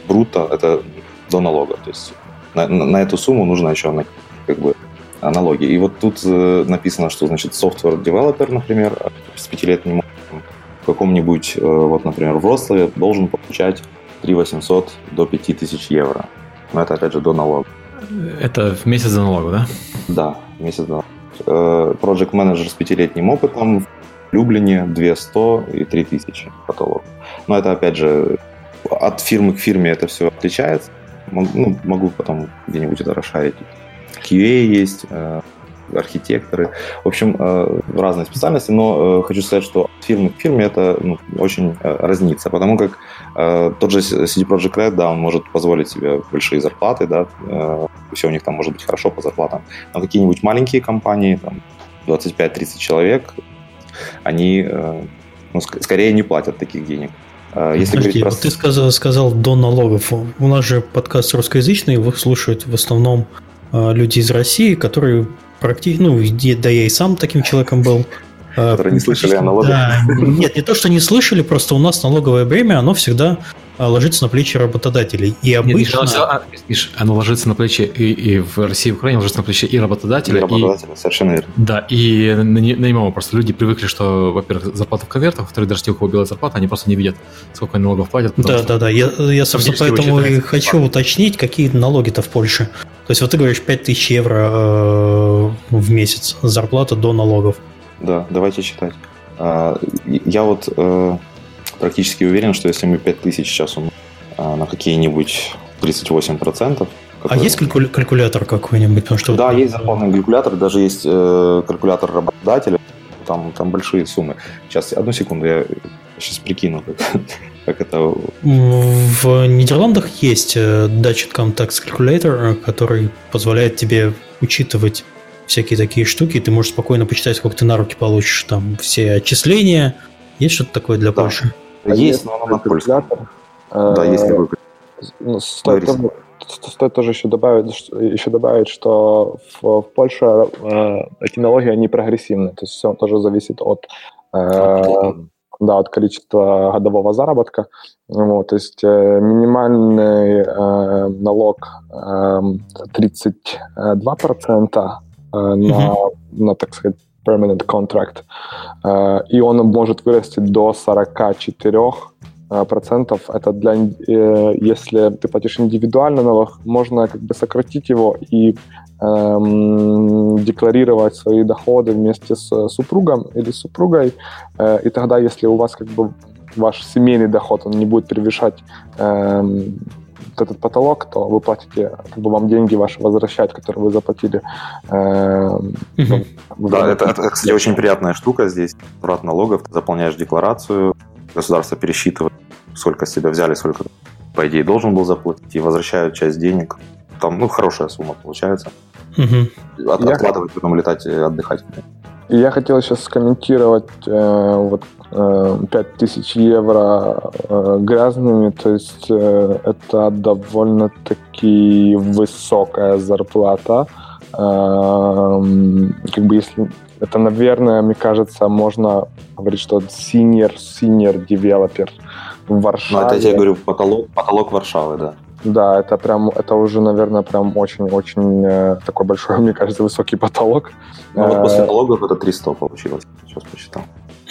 бруто, это до налога. То есть на, на эту сумму нужно еще как бы налоги. И вот тут э, написано, что, значит, software developer, например, с пятилетним в каком-нибудь, э, вот, например, в Вроцлаве должен получать 3 800 до 5000 евро. Но это, опять же, до налога. Это в месяц до налога, да? Да, месяц до налога. Э, project менеджер с пятилетним опытом Люблине 200 и 3000 потолок. Но это, опять же, от фирмы к фирме это все отличается. Ну, могу потом где-нибудь это расшарить. QA есть, э, архитекторы. В общем, э, разные специальности, но э, хочу сказать, что от фирмы к фирме это ну, очень разнится, потому как тот же CD Projekt Red, да, он может позволить себе большие зарплаты, да, все у них там может быть хорошо по зарплатам, но какие-нибудь маленькие компании, там, 25-30 человек, они ну, скорее не платят таких денег. Если Подожди, про... вот ты сказал, сказал до налогов. У нас же подкаст русскоязычный, его слушают в основном люди из России, которые практически, ну, да я и сам таким человеком был, а, Которые не слышали о налогах. Да, нет, не то, что не слышали, просто у нас налоговое бремя, оно всегда а, ложится на плечи работодателей. И обычно... Нет, оно, видишь, оно ложится на плечи и, и в России, и в Украине ложится на плечи и работодателя. И работодателя, и, совершенно верно. Да, и нанимаемого просто. Люди привыкли, что, во-первых, зарплата в конвертах, во-вторых, даже те, у кого белая зарплата, они просто не видят, сколько они налогов платят. Да, да, да. Я, я собственно, поэтому и хочу уточнить, какие налоги-то в Польше. То есть вот ты говоришь 5000 евро э, в месяц зарплата до налогов. Да, давайте читать. А, я вот э, практически уверен, что если мы 5000 сейчас умножим а, на какие-нибудь 38%, а есть калькуля- калькулятор какой-нибудь? Потому что... Да, есть зарплатный калькулятор, даже есть э, калькулятор работодателя, там, там большие суммы. Сейчас, одну секунду, я сейчас прикину, как, как это... В Нидерландах есть Dutch Tax Calculator, который позволяет тебе учитывать всякие такие штуки, ты можешь спокойно почитать, сколько ты на руки получишь, там все отчисления. Есть что-то такое для да. Польши? А есть, но оно на польском. Да, есть такой. Ну, стоит, тоже, стоит тоже еще добавить, еще добавить, что в, в Польше э, эти налоги, они прогрессивны, то есть все тоже зависит от э, да, от количества годового заработка. Вот, то есть э, минимальный э, налог э, 32%, Э, на, на, так сказать, permanent contract. Э, и он может вырасти до 44 э, процентов. Это для, если ты платишь индивидуальный налог, можно как бы сократить его и эм, декларировать свои доходы вместе с супругом или супругой. И тогда, если у вас как бы ваш семейный доход, он не будет превышать эм, вот этот потолок, то вы платите, как бы вам деньги ваши возвращают, которые вы заплатили. Э, да, это, это, кстати, очень приятная штука здесь. Врат налогов, ты заполняешь декларацию, государство пересчитывает, сколько с тебя взяли, сколько, по идее, должен был заплатить, и возвращают часть денег. Там, ну, хорошая сумма получается. Угу. От. Откладывать, потом летать и отдыхать. Я хотел сейчас скомментировать э, вот 5000 э, евро э, грязными, то есть э, это довольно-таки высокая зарплата. Эм, как бы если это, наверное, мне кажется, можно говорить, что senior, senior developer в Варшаве. Ну, это я тебе говорю, потолок, потолок Варшавы, да. Да, это прям, это уже, наверное, прям очень-очень э, такой большой, мне кажется, высокий потолок. Ну, вот после налогов это 300 получилось, сейчас посчитал.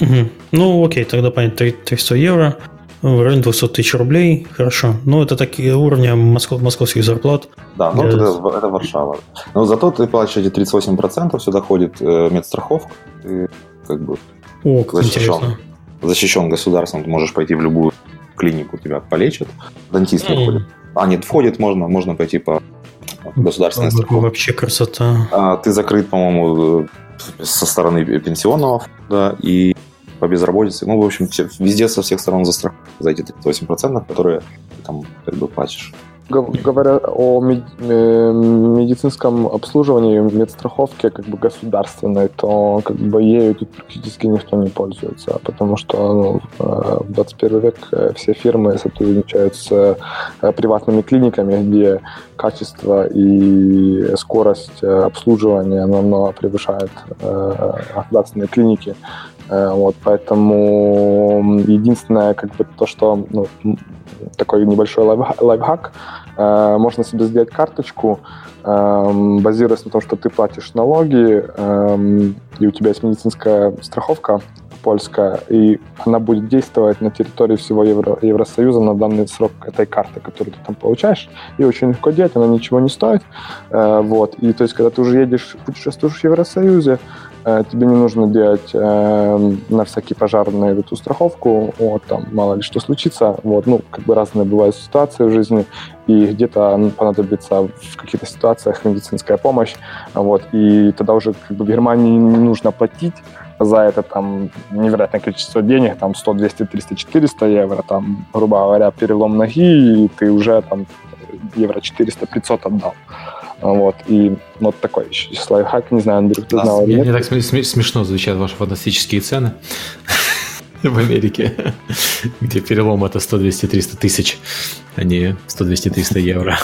Угу. Ну, окей, тогда понятно, 300 евро, в районе 200 тысяч рублей, хорошо. Ну, это такие уровни москов, московских зарплат. Да, ну, это, это Варшава. Но зато ты платишь эти 38%, сюда ходит э, медстраховка, ты как бы О, как защищен, интересно. защищен государством, ты можешь пойти в любую клинику, тебя полечат, дантист не mm. ходит. А, нет, входит, можно, можно пойти по государственной страховке. Вообще красота. А, ты закрыт, по-моему, со стороны пенсионного фонда и по безработице. Ну, в общем, все, везде со всех сторон застрахованы за эти 38%, которые там как бы платишь. Говоря о медицинском обслуживании, медстраховке как бы государственной, то как бы ею тут практически никто не пользуется, потому что ну, в 21 век э, все фирмы сотрудничают с э, приватными клиниками, где качество и скорость э, обслуживания намного превышает государственные клиники. Вот, поэтому единственное, как бы то, что ну, такой небольшой лайфхак, Э, можно себе сделать карточку, эм, базируясь на том, что ты платишь налоги, эм, и у тебя есть медицинская страховка, польская, и она будет действовать на территории всего Евро, Евросоюза на данный срок этой карты, которую ты там получаешь. И очень легко делать, она ничего не стоит. Э, вот. И то есть, когда ты уже едешь, путешествуешь в Евросоюзе, Э, тебе не нужно делать э, на всякий пожарный эту страховку, вот, там, мало ли что случится, вот, ну, как бы разные бывают ситуации в жизни, и где-то понадобится в каких-то ситуациях медицинская помощь, вот, и тогда уже как бы Германии не нужно платить за это там невероятное количество денег, там 100, 200, 300, 400 евро, там, грубо говоря, перелом ноги, и ты уже там евро 400-500 отдал. Вот, и вот такой еще лайфхак, не знаю, Андрей, ты знал Мне, мне так смешно звучат ваши фантастические цены в Америке, где перелом это 100, 200, 300 тысяч, а не 100, 200, 300 евро.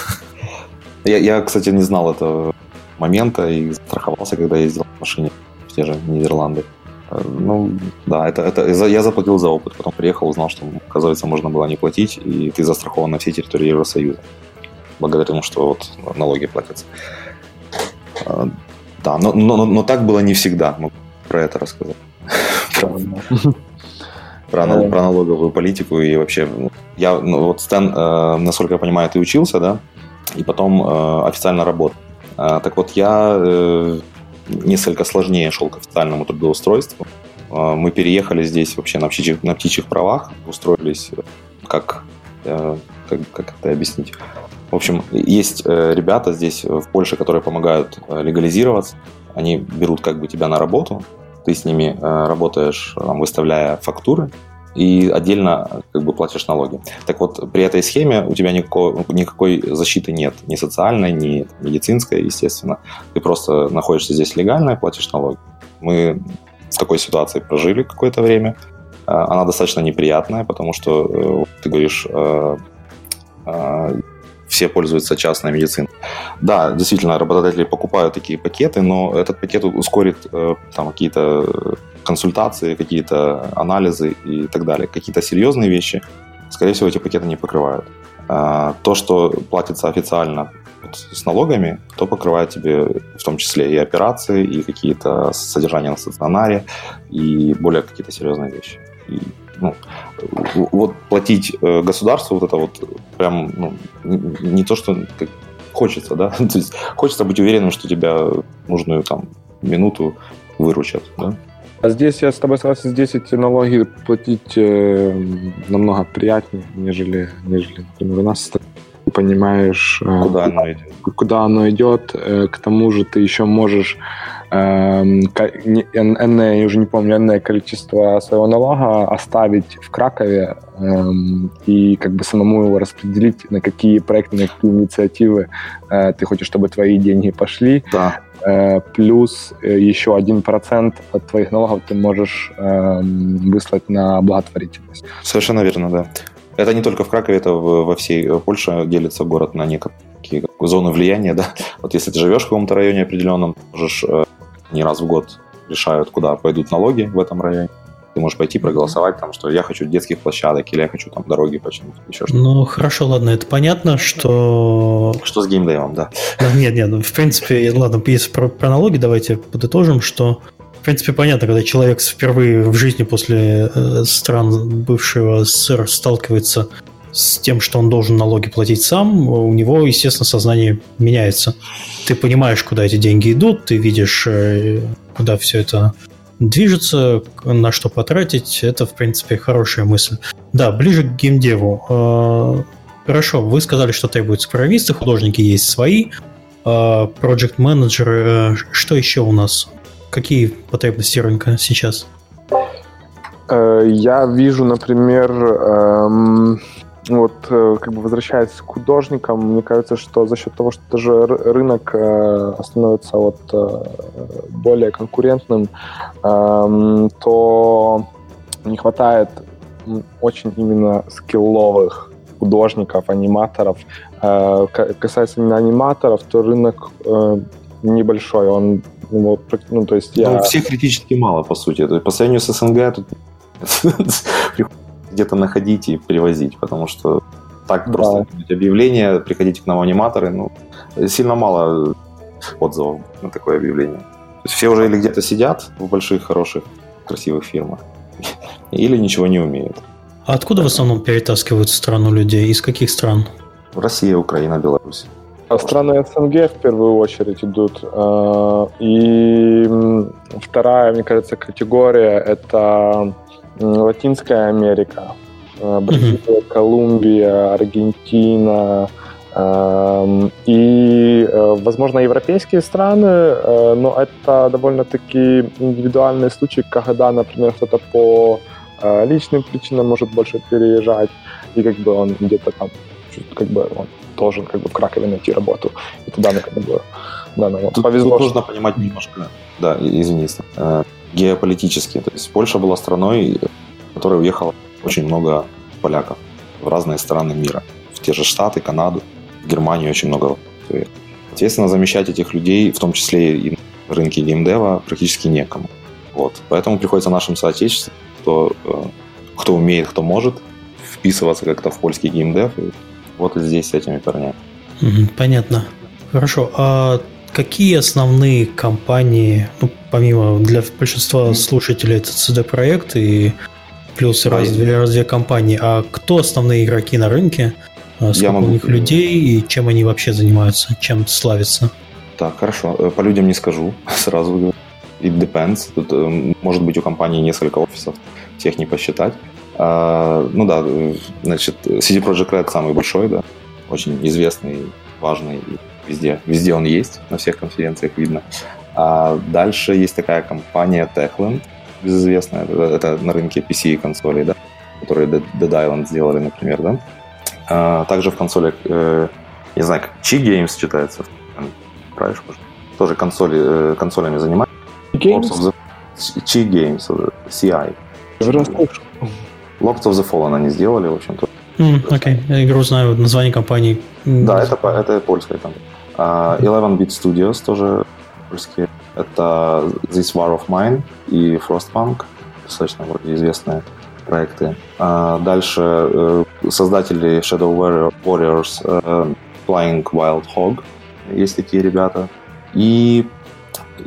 Я, я, кстати, не знал этого момента и страховался, когда ездил в машине в те же Нидерланды. Ну, да, это, это я заплатил за опыт, потом приехал, узнал, что, оказывается, можно было не платить, и ты застрахован на всей территории Евросоюза благодаря тому, что вот налоги платятся. А, да, но, но, но так было не всегда. Мы про это рассказать. Про, про налоговую политику и вообще... Я, ну, вот, Стэн, э, насколько я понимаю, ты учился, да? И потом э, официально работал. Э, так вот, я э, несколько сложнее шел к официальному трудоустройству. Э, мы переехали здесь вообще на птичьих, на птичьих правах, устроились как, э, как, как это объяснить, в общем, есть э, ребята здесь в Польше, которые помогают э, легализироваться. Они берут как бы тебя на работу, ты с ними э, работаешь, выставляя фактуры, и отдельно как бы платишь налоги. Так вот, при этой схеме у тебя никакой, никакой защиты нет, ни социальной, ни медицинской, естественно. Ты просто находишься здесь легально и платишь налоги. Мы в такой ситуации прожили какое-то время. Она достаточно неприятная, потому что ты говоришь, все пользуются частной медициной. Да, действительно, работодатели покупают такие пакеты, но этот пакет ускорит э, там какие-то консультации, какие-то анализы и так далее. Какие-то серьезные вещи, скорее всего, эти пакеты не покрывают. А, то, что платится официально с налогами, то покрывает тебе в том числе и операции, и какие-то содержания на стационаре, и более какие-то серьезные вещи. И ну, вот платить э, государству вот это вот прям ну, не то, что хочется, да, то есть хочется быть уверенным, что тебя нужную там минуту выручат, да. А здесь я с тобой согласен, здесь эти налоги платить э, намного приятнее, нежели, нежели, например, у нас понимаешь, э, куда оно идет. Куда оно идет. Э, к тому же ты еще можешь Эм, энное, я уже не помню, энное количество своего налога оставить в Кракове эм, и как бы самому его распределить, на какие проекты, на какие инициативы э, ты хочешь, чтобы твои деньги пошли. Да. Э, плюс э, еще один процент от твоих налогов ты можешь выслать на благотворительность. Совершенно верно, да. Это не только в Кракове, это во всей Польше делится город на некие зоны влияния, да. Вот если ты живешь в каком-то районе определенном, можешь не раз в год решают, куда пойдут налоги в этом районе. Ты можешь пойти проголосовать, там, что я хочу детских площадок или я хочу там дороги починить, еще что-то. Ну, хорошо, ладно, это понятно, что... Что с геймдевом, да. Нет, нет, ну, в принципе, ладно, если про, про налоги давайте подытожим, что в принципе, понятно, когда человек впервые в жизни после э, стран бывшего СССР сталкивается с тем, что он должен налоги платить сам, у него, естественно, сознание меняется. Ты понимаешь, куда эти деньги идут, ты видишь, э, куда все это движется, на что потратить. Это, в принципе, хорошая мысль. Да, ближе к геймдеву. Э, хорошо, вы сказали, что требуются программисты, художники есть свои, project менеджеры Что еще у нас? Какие потребности рынка сейчас? Э, я вижу, например, эм, вот э, как бы возвращаясь к художникам, мне кажется, что за счет того, что даже рынок э, становится вот э, более конкурентным, эм, то не хватает очень именно скилловых художников, аниматоров. Касается именно аниматоров, то рынок небольшой, он ну, ну то есть я... Ну, всех критически мало, по сути. По сравнению с СНГ тут где-то находить и привозить, потому что так да. просто объявление, приходите к нам аниматоры, ну, сильно мало отзывов на такое объявление. То есть все уже или где-то сидят в больших, хороших, красивых фирмах, или ничего не умеют. А откуда в основном перетаскивают в страну людей? Из каких стран? Россия, Украина, Беларусь. А страны СНГ в первую очередь идут. А, и вторая, мне кажется, категория – это Латинская Америка. А, Бразилия, mm-hmm. Колумбия, Аргентина, и, э, возможно, европейские страны, э, но это довольно-таки индивидуальные случаи, когда, например, кто-то по э, личным причинам может больше переезжать, и как бы он где-то там, как бы он должен как бы в Кракове найти работу, и туда, как бы, да, ну, тут, повезло. Тут нужно понимать немножко, да, извини, геополитически. То есть Польша была страной, в которой уехало очень много поляков в разные страны мира, в те же Штаты, Канаду. В Германии очень много. Соответственно, замещать этих людей, в том числе и на рынке геймдева, практически некому. Вот. Поэтому приходится нашим соотечественникам, кто, э, кто умеет, кто может, вписываться как-то в польский геймдев. И вот здесь с этими парнями. Понятно. Хорошо. А какие основные компании, ну, помимо для большинства слушателей это CD-проект и плюс раз, две, раз две компании, а кто основные игроки на рынке? А сколько Я могу... у них людей и чем они вообще занимаются, чем славятся? Так, хорошо. Э, по людям не скажу, сразу говорю. It depends. Тут э, может быть у компании несколько офисов, всех не посчитать. А, ну да, э, значит, CD Projekt Red самый большой, да, очень известный, важный, везде, везде он есть, на всех конференциях видно. А дальше есть такая компания Techland, безызвестная, это на рынке PC и консолей, да, которые Dead Island сделали, например, да. А, также в консолях, э, не знаю, как Chi Games читается, правильно? Тоже консоли, э, консолями занимаются. Games? Chi Games, э, CI. Lords of the Fallen они сделали, в общем-то. Окей, mm, okay. игру знаю, название компании. Да, это, это польская компания. Uh, 11-bit Studios тоже польские. Это This War of Mine и Frostpunk, достаточно вроде известные проекты. Uh, дальше uh, создатели Shadow Warriors, uh, Flying Wild Hog, есть такие ребята. И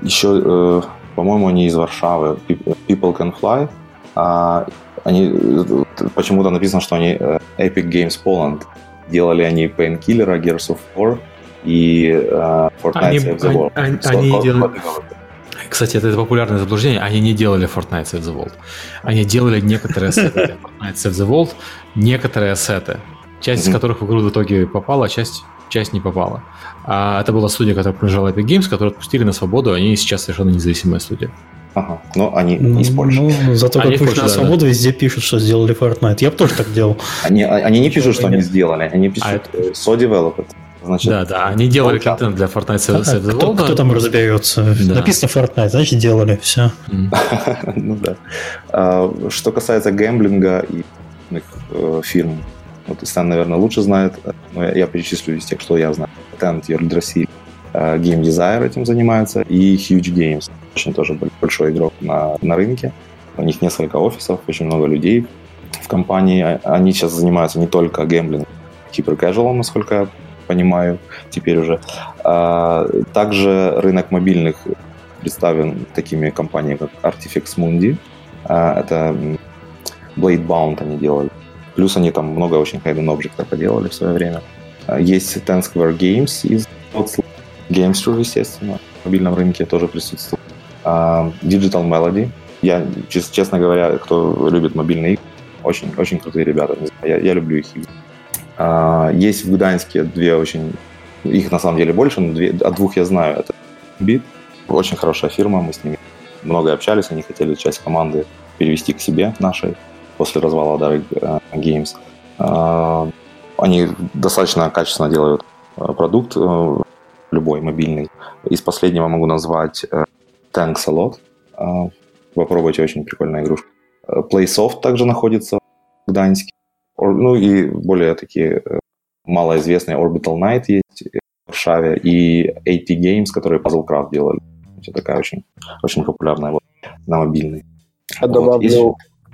еще, uh, по-моему, они из Варшавы, People Can Fly. Uh, они почему-то написано, что они Epic Games Poland. Делали они Painkiller, Gears of War и uh, Fortnite они, Save the World. Они, они, они делали... Кстати, это, это популярное заблуждение. Они не делали Fortnite Save the World. Они делали некоторые ассеты Fortnite Save the World, некоторые ассеты, часть mm-hmm. из которых в игру в итоге попала, а часть, часть не попала. А это была студия, которая принадлежала Epic Games, которую отпустили на свободу, они сейчас совершенно независимая студия. Ага, но они ну, из Польши. Ну, зато они как вышли на свободу, да. везде пишут, что сделали Fortnite. Я бы тоже так делал. Они, они не пишут, что они сделали, они пишут а это... So Developed. Значит, да, да, они делали ну, контент для Fortnite Save the World. Кто, кто там разберется? Да. Написано Fortnite, значит делали, все. ну да. А, что касается гэмблинга и э, фирм, вот Стэн, наверное, лучше знает, но я, перечислю из тех, что я знаю. Tent, Yggdrasil, э, Game Desire этим занимается, и Huge Games, очень тоже большой игрок на, на рынке. У них несколько офисов, очень много людей в компании. А, они сейчас занимаются не только гэмблингом, hyper casual, насколько я понимаю, теперь уже. А, также рынок мобильных представлен такими компаниями, как Artifex Mundi. А, это Blade Bound они делали. Плюс они там много очень hidden object поделали в свое время. А, есть Ten Square Games из Games, естественно, в мобильном рынке тоже присутствует. Digital Melody. Я, честно говоря, кто любит мобильные игры, очень, очень крутые ребята. Я, я люблю их игры. А, есть в Гданьске две очень... Их на самом деле больше, но две, о двух я знаю. Это Bit, очень хорошая фирма, мы с ними много общались, они хотели часть команды перевести к себе нашей после развала Dark э, Games. А, они достаточно качественно делают э, продукт, э, любой мобильный. Из последнего могу назвать Thanks a Lot. А, попробуйте, очень прикольная игрушка. PlaySoft также находится в Гданьске. Ну и более такие э, малоизвестные Orbital Night есть в Варшаве и AT Games, которые Puzzle Craft делали. Это такая очень, очень популярная вот, на мобильный. Я вот. добавлю... Есть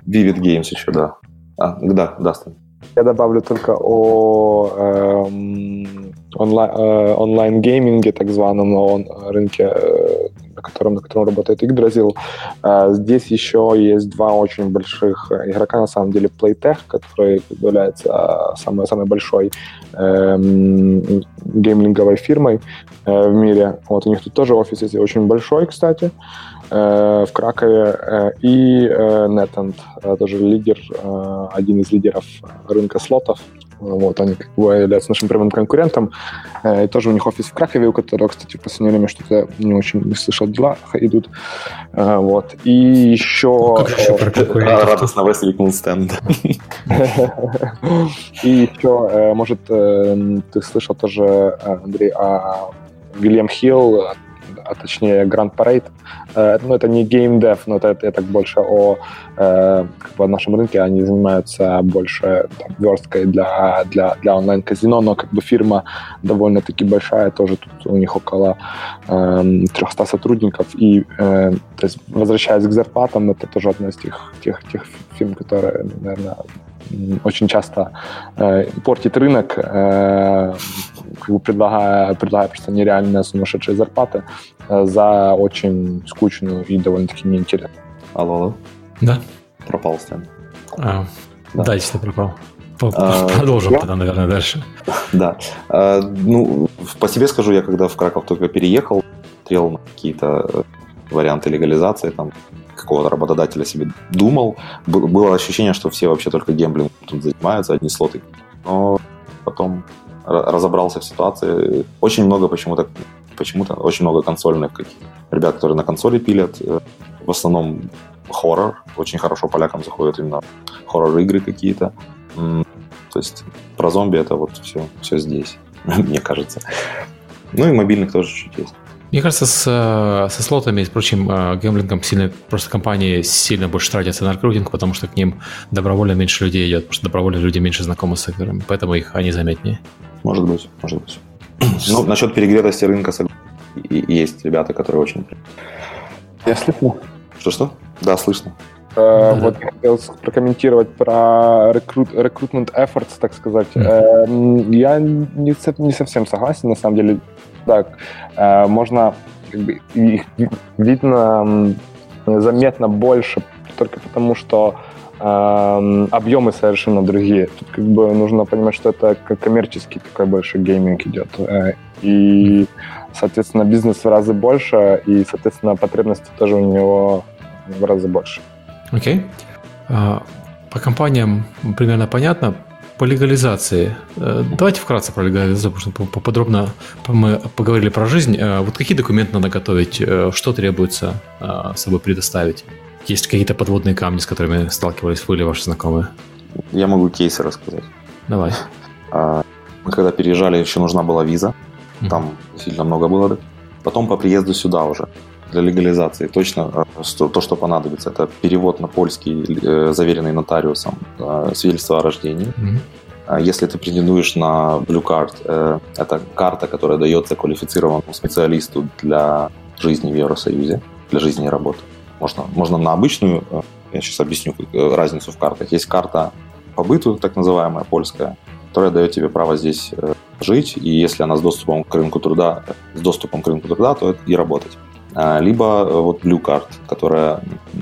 Vivid Games еще, да. А, да, да, Стэн. Я добавлю только о эм, онлайн, э, онлайн-гейминге, так званом, на он, рынке э, на котором, на котором работает Yggdrasil. Э, здесь еще есть два очень больших игрока, на самом деле, Playtech, который является самой, самой большой эм, геймлинговой фирмой в мире. Вот у них тут тоже офис есть очень большой, кстати в Кракове, и NetEnt, тоже лидер, один из лидеров рынка слотов, вот, они как бы являются нашим прямым конкурентом. Э, и тоже у них офис в Кракове, у которого, кстати, в последнее время что-то не очень не слышал, дела идут. Э, вот. И еще... Ну, как еще про конкурентов? Радостно воскликнул стенд. И еще, может, э, ты слышал тоже, Андрей, о Вильям Хилл, а точнее Grand Parade. Э, ну, это не Dev, но это, это больше о э, как бы, нашем рынке. Они занимаются больше там, версткой для, для, для онлайн-казино, но как бы фирма довольно-таки большая, тоже тут у них около э, 300 сотрудников. И э, то есть, возвращаясь к зарплатам, это тоже одна из тех, тех, тех фирм, которые, наверное, очень часто э, портит рынок, э, как бы предлагая, предлагая просто нереальные сумасшедшие зарплаты э, за очень скучную и довольно-таки неинтересную. Алло, алло. Да. Пропал Стэн. А, да. да, если пропал. А, Продолжим тогда, наверное, дальше. Да. А, ну, по себе скажу, я когда в Краков только переехал, смотрел на какие-то э, варианты легализации, там, какого-то работодателя себе думал. Было ощущение, что все вообще только гемблингом тут занимаются, одни слоты. Но потом разобрался в ситуации. Очень много почему-то, почему-то очень много консольных каких ребят, которые на консоли пилят. Э, в основном хоррор. Очень хорошо полякам заходят именно хоррор-игры какие-то. То есть про зомби это вот все, все здесь, мне кажется. Ну и мобильных тоже чуть есть. Мне кажется, с, э, со слотами и прочим э, гемблингом сильно, просто компании сильно больше тратятся на рекрутинг, потому что к ним добровольно меньше людей идет, потому что добровольно люди меньше знакомы с играми, поэтому их они заметнее. Может быть, может быть. Ну, насчет перегретости рынка есть ребята, которые очень... Я слышно? Что-что? Да, слышно. Э, вот я хотел прокомментировать про рекрут, recruitment efforts, так сказать. Mm. Я не, не совсем согласен, на самом деле да, э, можно как бы, их видно заметно больше только потому, что э, объемы совершенно другие. Тут как бы нужно понимать, что это коммерческий такой больше гейминг идет. Э, и, соответственно, бизнес в разы больше, и, соответственно, потребности тоже у него в разы больше. Окей. Okay. А, по компаниям примерно понятно по легализации. Э, давайте вкратце про легализацию, потому что поподробно мы поговорили про жизнь. Э, вот какие документы надо готовить, э, что требуется с собой предоставить? Есть какие-то подводные камни, с которыми сталкивались вы или ваши знакомые? Я могу кейсы рассказать. Давай. А, мы когда переезжали, еще нужна была виза. Там сильно много было. Потом по приезду сюда уже для легализации точно то, что понадобится, это перевод на польский, заверенный нотариусом, свидетельство о рождении. Mm-hmm. Если ты претендуешь на Blue Card, э, это карта, которая дается квалифицированному специалисту для жизни в Евросоюзе, для жизни и работы. Можно, можно на обычную, э, я сейчас объясню э, разницу в картах. Есть карта по быту, так называемая, польская, которая дает тебе право здесь жить, и если она с доступом к рынку труда, с доступом к рынку труда, то и работать. А, либо э, вот Blue Card, которая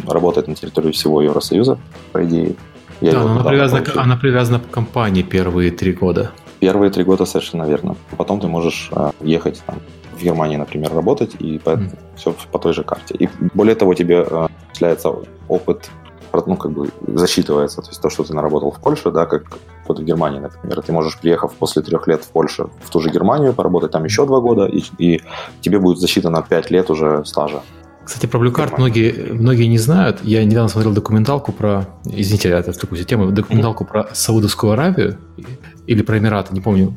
работает на территории всего Евросоюза, по идее. Я да, она привязана, она привязана к компании первые три года. Первые три года совершенно верно. Потом ты можешь э, ехать там, в Германии, например, работать, и по, mm. все по той же карте. И более того, тебе э, начисляется опыт ну, как бы засчитывается. То есть то, что ты наработал в Польше, да, как вот в Германии, например. Ты можешь, приехав после трех лет в Польшу, в ту же Германию, поработать там еще два года, и, и тебе будет засчитано пять лет уже стажа. Кстати, про Card многие, многие не знают. Я недавно смотрел документалку про... Извините, я отвлекусь от темы. Документалку mm-hmm. про Саудовскую Аравию или про Эмираты, не помню.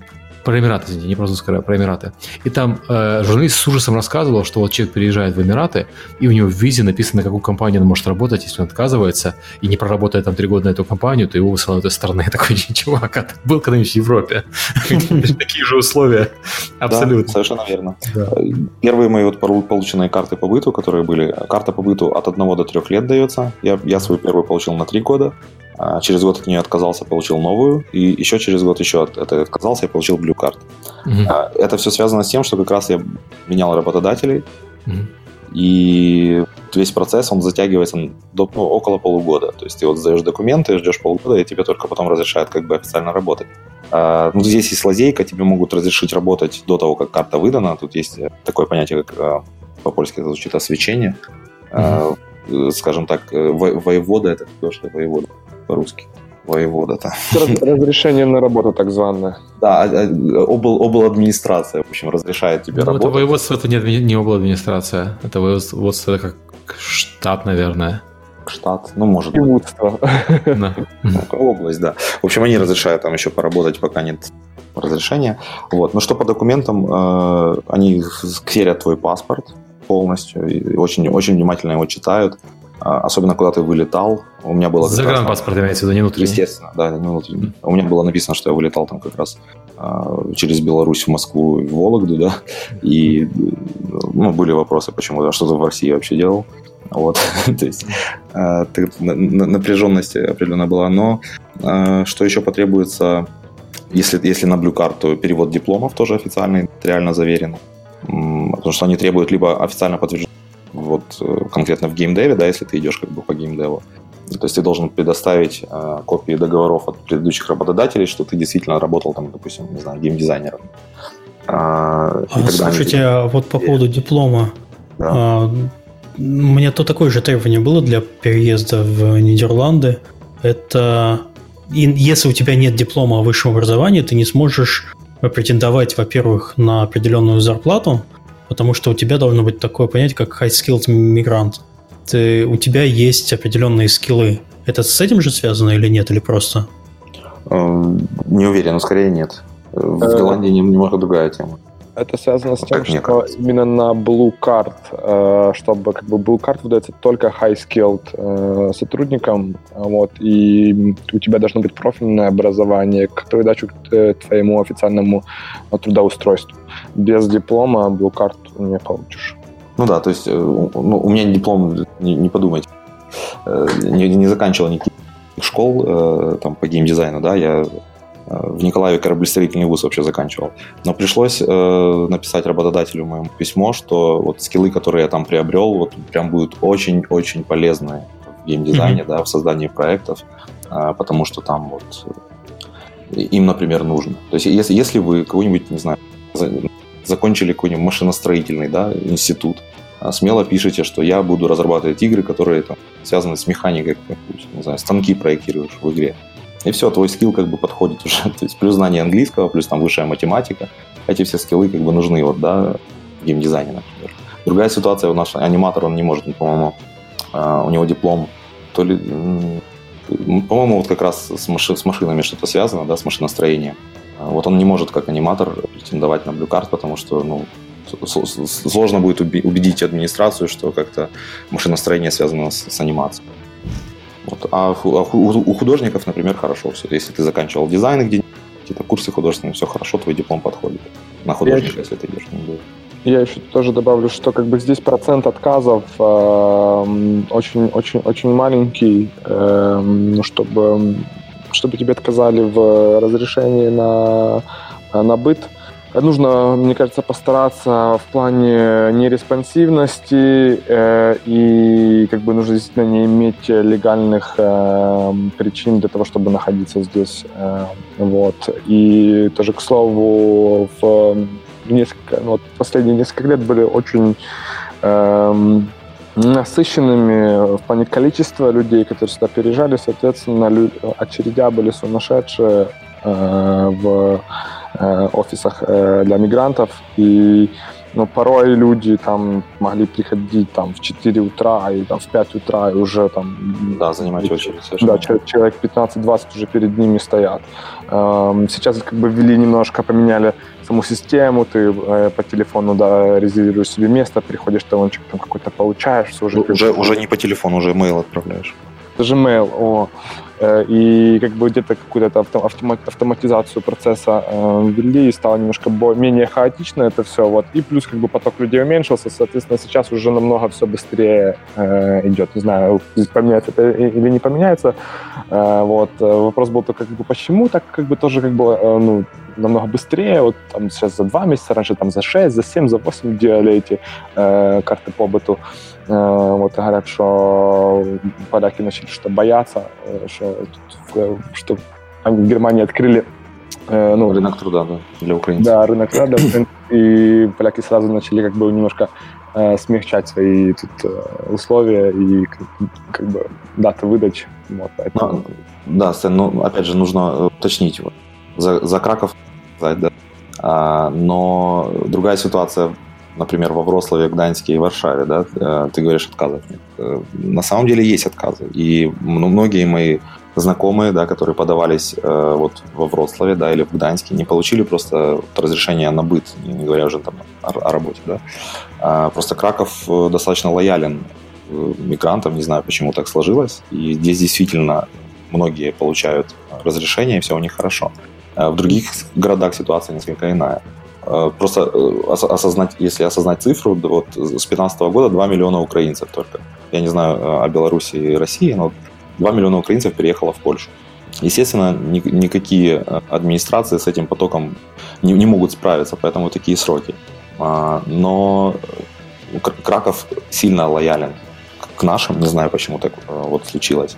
Про Эмираты, извините, не просто сказать, про Эмираты. И там э, журналист с ужасом рассказывал, что вот человек приезжает в Эмираты, и у него в визе написано, какую компанию он может работать, если он отказывается и не проработает там три года на эту компанию, то его высылают из страны. Я такой, чувак, а ты был когда-нибудь в Европе? Такие же условия. Абсолютно. совершенно верно. Первые мои вот полученные карты по быту, которые были, карта по быту от одного до трех лет дается. Я, я свою первую получил на три года. А через год от нее отказался, получил новую, и еще через год еще от этой отказался, я получил Blue Card. Угу. Это все связано с тем, что как раз я менял работодателей, угу. и весь процесс, он затягивается до, ну, около полугода. То есть ты вот сдаешь документы, ждешь полгода, и тебе только потом разрешают как бы официально работать. А, ну, здесь есть лазейка, тебе могут разрешить работать до того, как карта выдана. Тут есть такое понятие, как а, по-польски это звучит освещение. Mm-hmm. А, скажем так, э, воевода это то, что воевода по-русски воевода-то. Разрешение на работу так званое. Да, а, а, обл, обл администрация, в общем, разрешает тебе ну, работать. Это воеводство, это не, не обл администрация, это воеводство, это как штат, наверное. Штат, ну, может быть. Да. Ну, область, да. В общем, они разрешают там еще поработать, пока нет разрешения. Вот. Ну, что по документам, э, они ксерят твой паспорт полностью, и очень, очень внимательно его читают. А, особенно куда ты вылетал. У меня было... Загранпаспорт имеется в виду, не внутренний? Естественно, да, не внутренний. У меня было написано, что я вылетал там как раз а, через Беларусь в Москву и в Вологду, да, и ну, были вопросы, почему, а что ты в России вообще делал. Вот, то есть а, напряженность определенно была, но что еще потребуется, если, если на Blue то перевод дипломов тоже официальный, реально заверен, потому что они требуют либо официально подтверждения вот э, конкретно в геймдеве, да, если ты идешь как бы по геймдеву. То есть ты должен предоставить э, копии договоров от предыдущих работодателей, что ты действительно работал там, допустим, не знаю, геймдизайнером. А, а слушайте, а вот по поводу диплома. Да. А, у меня то такое же требование было для переезда в Нидерланды. Это если у тебя нет диплома о высшем образовании, ты не сможешь претендовать, во-первых, на определенную зарплату, потому что у тебя должно быть такое понятие, как high-skilled мигрант. Ты, у тебя есть определенные скиллы. Это с этим же связано или нет, или просто? Эм, не уверен, но скорее нет. В э, Голландии немного другая тема. Это связано с тем, что именно на Blue Card, э, чтобы как бы Blue Card выдается только high-skilled э, сотрудникам, вот, и у тебя должно быть профильное образование к передачу к твоему официальному трудоустройству. Без диплома Blue Card не получишь. Ну да, то есть ну, у меня диплом, не, не подумайте, не, не заканчивал никаких школ там по геймдизайну, да, я в Николаеве кораблестроительный вуз вообще заканчивал. Но пришлось э, написать работодателю моему письмо, что вот скиллы, которые я там приобрел, вот прям будут очень-очень полезны в геймдизайне, mm-hmm. да, в создании проектов, э, потому что там вот э, им, например, нужно. То есть если, если вы какой-нибудь, не знаю, закончили какой-нибудь машиностроительный да, институт, э, смело пишите, что я буду разрабатывать игры, которые там, связаны с механикой, не знаю, станки проектируешь в игре. И все, твой скилл как бы подходит уже. То есть плюс знание английского, плюс там высшая математика. Эти все скиллы как бы нужны вот, да, в геймдизайне, например. Другая ситуация, у нас аниматор, он не может, по-моему, а, у него диплом то ли, по-моему, вот как раз с, маши, с машинами что-то связано, да, с машиностроением. А, вот он не может как аниматор претендовать на Card, потому что, ну, сложно будет убедить администрацию, что как-то машиностроение связано с, с анимацией. Вот. А, а у художников, например, хорошо все. Если ты заканчивал дизайн где-то, какие-то курсы художественные, все хорошо, твой диплом подходит. На художника, я если ты идешь я еще тоже добавлю, что как бы здесь процент отказов очень-очень-очень э, маленький, э, чтобы, чтобы тебе отказали в разрешении на, на быт нужно, мне кажется, постараться в плане нереспонсивности э, и как бы нужно действительно не иметь легальных э, причин для того, чтобы находиться здесь. Э, вот. И тоже, к слову, в несколько, ну, вот последние несколько лет были очень э, насыщенными в плане количества людей, которые сюда переезжали, соответственно, очередя были сумасшедшие э, в офисах э, для мигрантов, и ну, порой люди там могли приходить там в 4 утра и там в 5 утра и уже там... Да, занимать очередь. Да, человек 15-20 уже перед ними стоят. Эм, сейчас как бы ввели немножко, поменяли саму систему, ты э, по телефону, да, резервируешь себе место, приходишь, талончик там какой-то получаешь, все уже... Уже, уже не по телефону, уже mail отправляешь. Это же mail, о. Э, и как бы где-то какую-то автоматизацию процесса э, ввели, и стало немножко менее хаотично это все. Вот. И плюс как бы поток людей уменьшился, соответственно, сейчас уже намного все быстрее э, идет. Не знаю, поменяется это или не поменяется. Вот. Вопрос был только, как бы, почему так как бы тоже как бы, ну, намного быстрее. Вот там сейчас за два месяца, раньше там за шесть, за семь, за восемь делали эти э, карты побыту. Э, вот говорят, что поляки начали что бояться, э, что, что они в Германии открыли э, ну, рынок труда да, для украинцев. Да, рынок труда, и поляки сразу начали как бы немножко э, смягчать свои тут э, условия и как, бы даты выдачи. Вот, поэтому... ну, да, Стэн, ну, опять же, нужно уточнить. Вот. За, за Краков, да, а, но другая ситуация например, во Вроцлаве, Гданьске и Варшаве, да, э, ты говоришь, отказов нет. Э, на самом деле есть отказы. И многие мои знакомые, да, которые подавались э, вот во Вроцлаве, да, или в Гданьске, не получили просто разрешение на быт, не говоря уже там о, о работе, да. А, просто Краков достаточно лоялен мигрантам, не знаю, почему так сложилось. И здесь действительно многие получают разрешение, и все у них хорошо. А в других городах ситуация несколько иная. Э, просто э, осознать, если осознать цифру, вот с 2015 года 2 миллиона украинцев только. Я не знаю э, о Беларуси и России, но 2 миллиона украинцев переехало в Польшу. Естественно, ни, никакие администрации с этим потоком не, не могут справиться, поэтому такие сроки. А, но Краков сильно лоялен к нашим, не знаю, почему так вот случилось.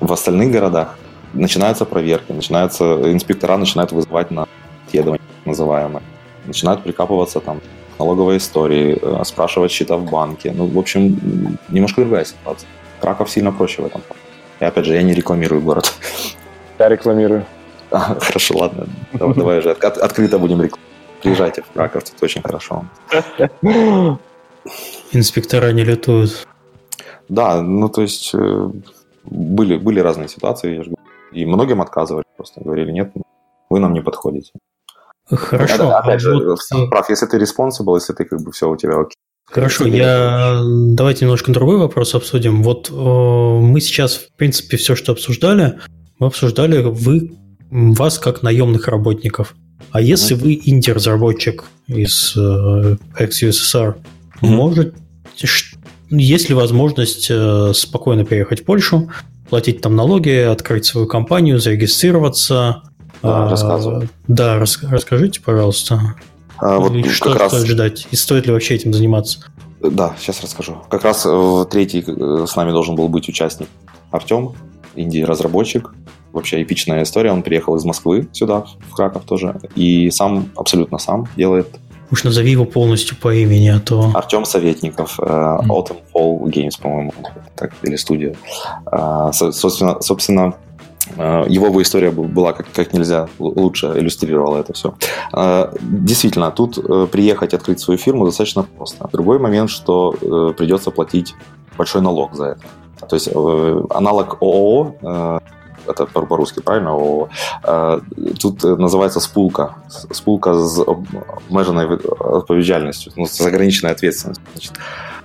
В остальных городах начинаются проверки, начинаются, инспектора начинают вызывать на исследования называемые. Начинают прикапываться там налоговой истории, э, спрашивать счета в банке. Ну, в общем, немножко другая ситуация. Краков сильно проще в этом. И опять же, я не рекламирую город. Я рекламирую. А, хорошо, ладно. Давай, давай уже от, открыто будем рекламировать. Приезжайте в Краков, тут очень хорошо. Инспектора не летают. Да, ну то есть э, были, были разные ситуации, и многим отказывали, просто говорили, нет, вы нам не подходите. Хорошо. Это, опять же, вот... прав, если ты responsible, если ты как бы все у тебя окей. Хорошо, я давайте немножко другой вопрос обсудим. Вот э, мы сейчас, в принципе, все, что обсуждали, мы обсуждали вы, вас как наемных работников. А если mm-hmm. вы инди-разработчик из э, ex-USSR, mm-hmm. может, есть ли возможность э, спокойно переехать в Польшу, платить там налоги, открыть свою компанию, зарегистрироваться, рассказываю. Да, рас, расскажите, пожалуйста. А, вот и что раз... ждать? И стоит ли вообще этим заниматься? Да, сейчас расскажу. Как раз э, третий э, с нами должен был быть участник Артем, инди-разработчик. Вообще эпичная история. Он приехал из Москвы сюда, в Краков тоже. И сам, абсолютно сам делает Уж назови его полностью по имени, а то... Артем Советников, mm. Autumn Fall Games, по-моему, так, или студия. Собственно, собственно, Э, его бы история была как, как нельзя лучше иллюстрировала это все. Э, действительно, тут э, приехать открыть свою фирму достаточно просто. Другой момент, что придется платить большой налог за это. То есть аналог ООО, это по-русски, правильно, ООО, тут называется спулка. Спулка с обмеженной відповідальністю, ну, с ограниченной ответственностью. Значит, а,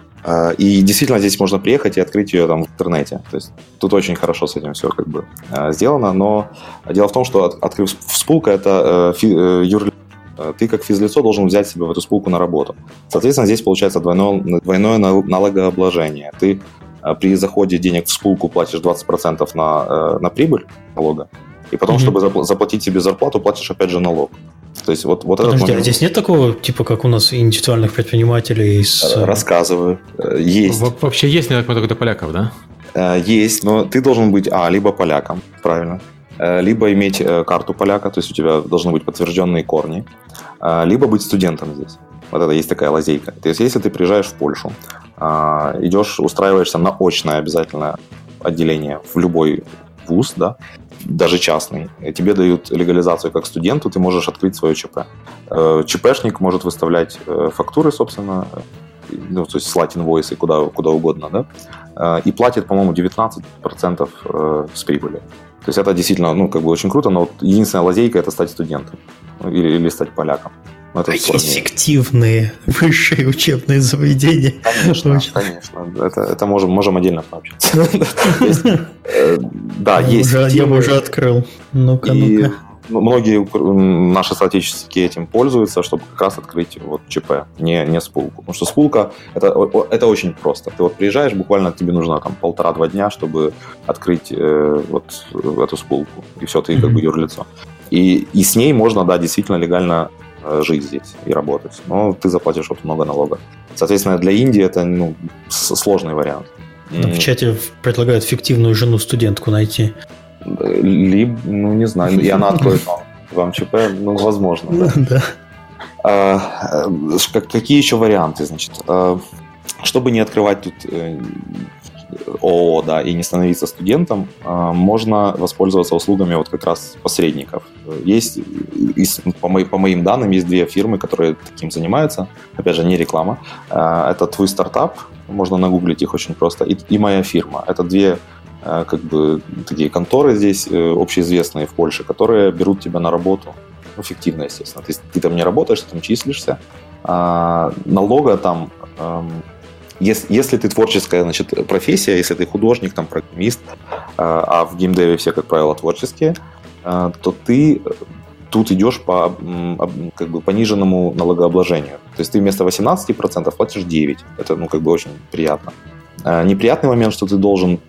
и действительно здесь можно приехать и открыть ее там в интернете. То есть тут очень хорошо с этим все как бы а, сделано. Но дело в том, что открыв спулка, это э, э, юрлицо ты как физлицо должен взять себя в эту спулку на работу. Соответственно, здесь получается двойное, двойное налогообложение. Ты а, при заходе денег в спулку платишь 20% на, э, на прибыль налога, и потом, mm-hmm. чтобы заплатить себе зарплату, платишь опять же налог. То есть вот, вот Подожди, этот момент... а здесь нет такого, типа, как у нас индивидуальных предпринимателей? С... Э, рассказываю. Э, есть. Во вообще есть, наверное, только поляков, да? Э, есть, но ты должен быть, а, либо поляком, правильно, либо иметь карту поляка, то есть у тебя должны быть подтвержденные корни, либо быть студентом здесь. Вот это есть такая лазейка. То есть если ты приезжаешь в Польшу, идешь, устраиваешься на очное обязательное отделение в любой вуз, да, даже частный, тебе дают легализацию как студенту, ты можешь открыть свое ЧП. Э, ЧПшник может выставлять э, фактуры, собственно, ну, то есть слать инвойсы куда, куда угодно, да, э, и платит, по-моему, 19% с прибыли. То есть это действительно, ну, как бы очень круто, но вот единственная лазейка – это стать студентом или, или стать поляком. Это фиктивные высшие учебные заведения. Конечно, конечно. Это, это можем, можем отдельно пообщаться. Э, да, есть. Я бы уже открыл. Ну-ка, ну-ка многие наши соотечественники этим пользуются, чтобы как раз открыть вот ЧП, не, не спулку. Потому что спулка это, это очень просто. Ты вот приезжаешь, буквально тебе нужно там полтора-два дня, чтобы открыть э, вот эту спулку. И все, ты mm-hmm. как бы юрлицо. И, и с ней можно, да, действительно легально жить здесь и работать. Но ты заплатишь вот много налогов. Соответственно, для Индии это ну, сложный вариант. В чате предлагают фиктивную жену-студентку найти. Либо, ну, не знаю, и она откроет вам, ЧП, ну, возможно. Да. да. А, э, какие еще варианты, значит? А, чтобы не открывать тут э, ООО, да, и не становиться студентом, а, можно воспользоваться услугами вот как раз посредников. Есть, по, моим, по моим данным, есть две фирмы, которые таким занимаются. Опять же, не реклама. Это твой стартап, можно нагуглить их очень просто, и, и моя фирма. Это две Э, как бы такие конторы здесь э, общеизвестные в Польше, которые берут тебя на работу, ну, фиктивно, естественно. Есть ты там не работаешь, ты там числишься, а налога там, эм, если, если ты творческая значит, профессия, если ты художник, там, программист, э, а в геймдеве все, как правило, творческие, то ты тут идешь по как бы пониженному налогообложению. То есть ты вместо 18% платишь 9%. Это ну, как бы очень приятно. Неприятный момент, что ты должен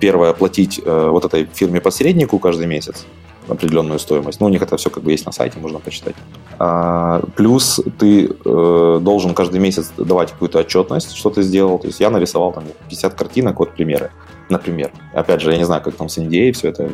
первое, платить э, вот этой фирме-посреднику каждый месяц определенную стоимость. Ну, у них это все как бы есть на сайте, можно почитать. А, плюс ты э, должен каждый месяц давать какую-то отчетность, что ты сделал. То есть я нарисовал там 50 картинок, вот примеры, например. Опять же, я не знаю, как там с NDA все это,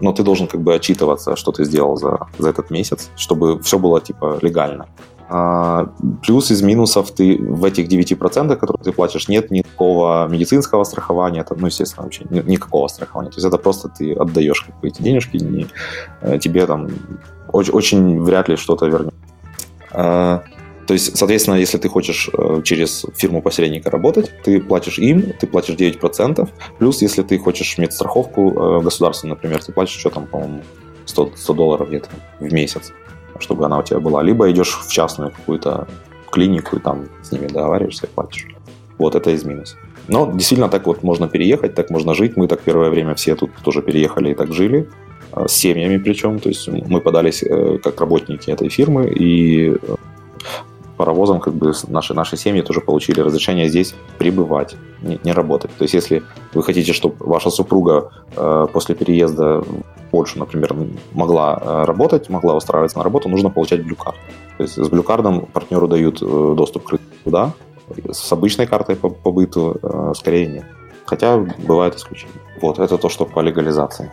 но ты должен как бы отчитываться, что ты сделал за, за этот месяц, чтобы все было типа легально. А, плюс из минусов ты в этих 9%, которые ты платишь, нет никакого медицинского страхования, это, ну, естественно, вообще никакого страхования. То есть это просто ты отдаешь как бы, эти денежки, не, э, тебе там очень, очень вряд ли что-то вернет. А, то есть, соответственно, если ты хочешь э, через фирму-посредника работать, ты платишь им, ты платишь 9%, плюс если ты хочешь медстраховку э, государственную, например, ты платишь что там, по-моему, 100, 100 долларов где-то в месяц чтобы она у тебя была. Либо идешь в частную какую-то клинику и там с ними договариваешься и платишь. Вот это из минусов. Но действительно так вот можно переехать, так можно жить. Мы так первое время все тут тоже переехали и так жили. Э, с семьями причем. То есть мы подались э, как работники этой фирмы и э, паровозом как бы наши, наши семьи тоже получили разрешение здесь пребывать, не, не работать. То есть если вы хотите, чтобы ваша супруга э, после переезда в Польшу, например, могла э, работать, могла устраиваться на работу, нужно получать блюкарт. То есть с блюкардом партнеру дают э, доступ к туда, с обычной картой по, по быту э, скорее нет. Хотя бывают исключения. Вот, это то, что по легализации.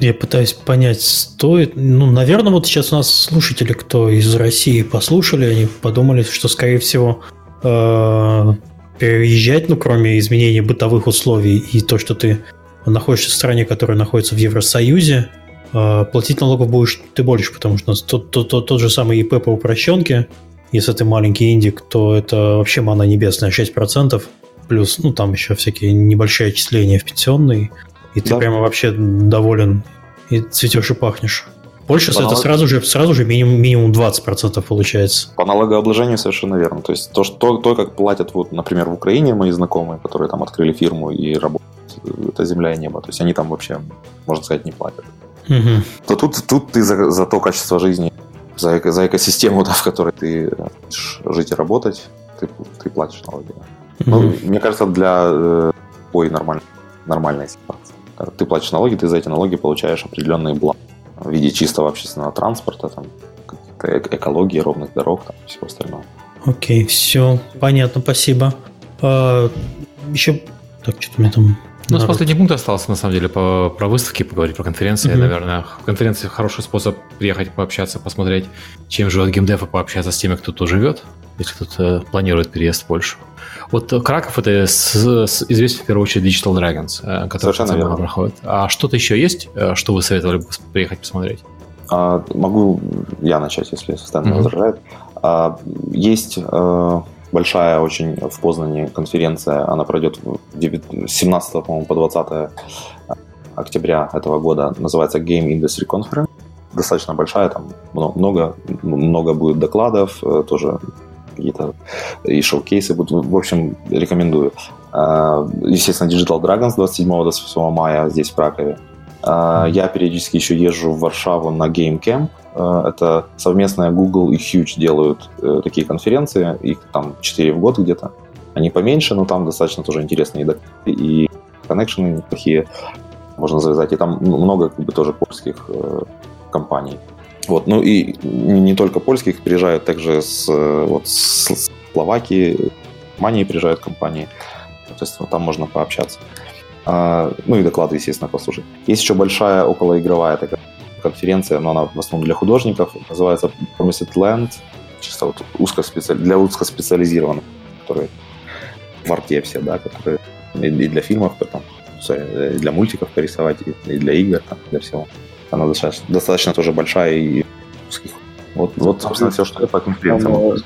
Я пытаюсь понять, стоит... Ну, наверное, вот сейчас у нас слушатели, кто из России послушали, они подумали, что, скорее всего, э, переезжать, ну, кроме изменения бытовых условий и то, что ты находишься в стране, которая находится в Евросоюзе, э, платить налогов будешь ты больше, потому что тот, тот, тот, тот же самый ИП по упрощенке, если ты маленький индик, то это вообще мана небесная, 6%, плюс, ну, там еще всякие небольшие отчисления в пенсионный, и ты да. прямо вообще доволен и цветешь и пахнешь. Больше по это налог... сразу же, сразу же минимум, минимум 20% получается. По налогообложению совершенно верно. То есть то, что, то, как платят, вот, например, в Украине мои знакомые, которые там открыли фирму и работают, это земля и небо. То есть они там вообще, можно сказать, не платят. Угу. То тут, тут ты за, за то качество жизни, за, за экосистему, да, в которой ты жить и работать, ты, ты платишь налоги. Угу. Ну, мне кажется, для э, ой, нормаль, нормальная ситуация ты платишь налоги, ты за эти налоги получаешь определенные блага в виде чистого общественного транспорта, там, экологии, ровных дорог, там, всего остального. Окей, все, понятно, спасибо. А, еще, так, что-то у меня там ну, с последний пункт остался, на самом деле, по, про выставки поговорить, про конференции, mm-hmm. наверное. В конференции хороший способ приехать, пообщаться, посмотреть, чем живет геймдев, и пообщаться с теми, кто тут живет, если кто-то планирует переезд в Польшу. Вот Краков это с, с, известен в первую очередь Digital Dragons, э, который Совершенно проходит. А что-то еще есть, э, что вы советовали бы приехать посмотреть? А, могу я начать, если Стэн mm-hmm. возражает. А, есть а, большая очень в Познане конференция, она пройдет с 17 по, по 20 октября этого года, называется Game Industry Conference. достаточно большая, там много, много будет докладов, э, тоже какие-то и шоу-кейсы будут. В общем, рекомендую. А, естественно, Digital Dragons 27-28 мая здесь, в Кракове. А, я периодически еще езжу в Варшаву на Game Camp. А, это совместная Google и Huge делают э, такие конференции. Их там 4 в год где-то. Они поменьше, но там достаточно тоже интересные и коннекшены неплохие можно завязать. И там много как бы тоже польских э, компаний. Вот, ну и не только польских, приезжают также с, вот, с Словакии, Германии приезжают компании. Соответственно, там можно пообщаться. А, ну и доклады, естественно, послушать. Есть еще большая околоигровая такая конференция, но она в основном для художников. Называется Promised Land. Чисто вот узкоспециали... для узкоспециализированных, которые в арте все, да, которые и для фильмов, потом, и для мультиков порисовать, и для игр, там, для всего. Она достаточно, достаточно тоже большая и узких. Вот, вот, собственно, все, что я по конференциям.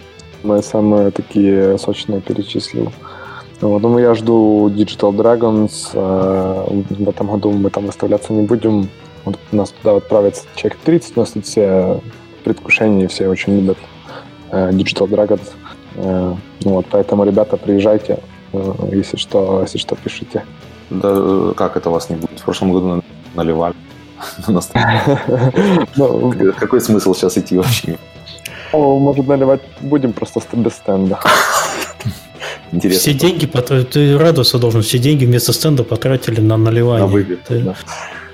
Мы самые такие сочные перечислил. Вот, ну, я жду Digital Dragons. Э, в этом году мы там выставляться не будем. Вот у нас туда отправится человек 30, у нас тут все предвкушения, все очень любят э, Digital Dragons. Э, ну, вот, поэтому, ребята, приезжайте, если что, если что, пишите. Да, как это вас не будет? В прошлом году наливали. Ну, какой смысл сейчас идти вообще? Может, наливать будем просто без стенда. Интересно. Все деньги, ты радоваться должен, все деньги вместо стенда потратили на наливание. На выпит, ты, да.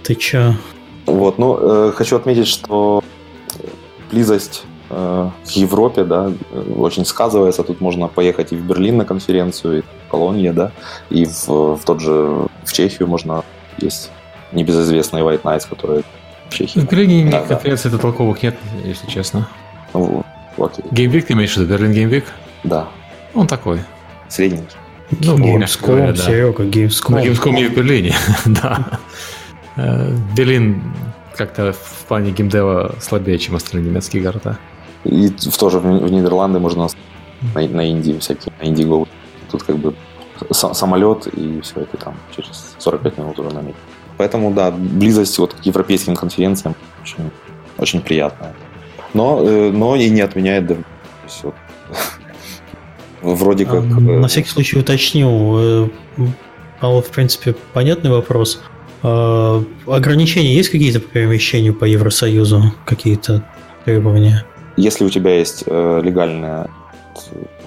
ты чё? Вот, ну, э, хочу отметить, что близость э, к Европе, да, очень сказывается. Тут можно поехать и в Берлин на конференцию, и в Колонье, да, и в, в тот же, в Чехию можно есть небезызвестные White Nights, которые в Чехии. В Берлине да, конференций да. толковых нет, если честно. Ну, окей. Gamevik ты имеешь в виду? Берлин Gamevik? Да. Он такой. Средненький. Ну, Gamescom, да. Серега, Gamescom. Ну, Gamescom и в Берлине, да. Э, Берлин как-то в плане геймдева слабее, чем остальные немецкие города. И в тоже в Нидерланды можно на, на Индии всякие, на Индиго. Тут как бы самолет и все это там через 45 минут уже на месте. Поэтому, да, близость вот к европейским конференциям очень, очень приятная. Но, э, но и не отменяет вот, вроде как... А, на всякий случай уточню. Павел, в принципе, понятный вопрос. А, ограничения есть какие-то по перемещению по Евросоюзу? Какие-то требования? Если у тебя есть э, легальная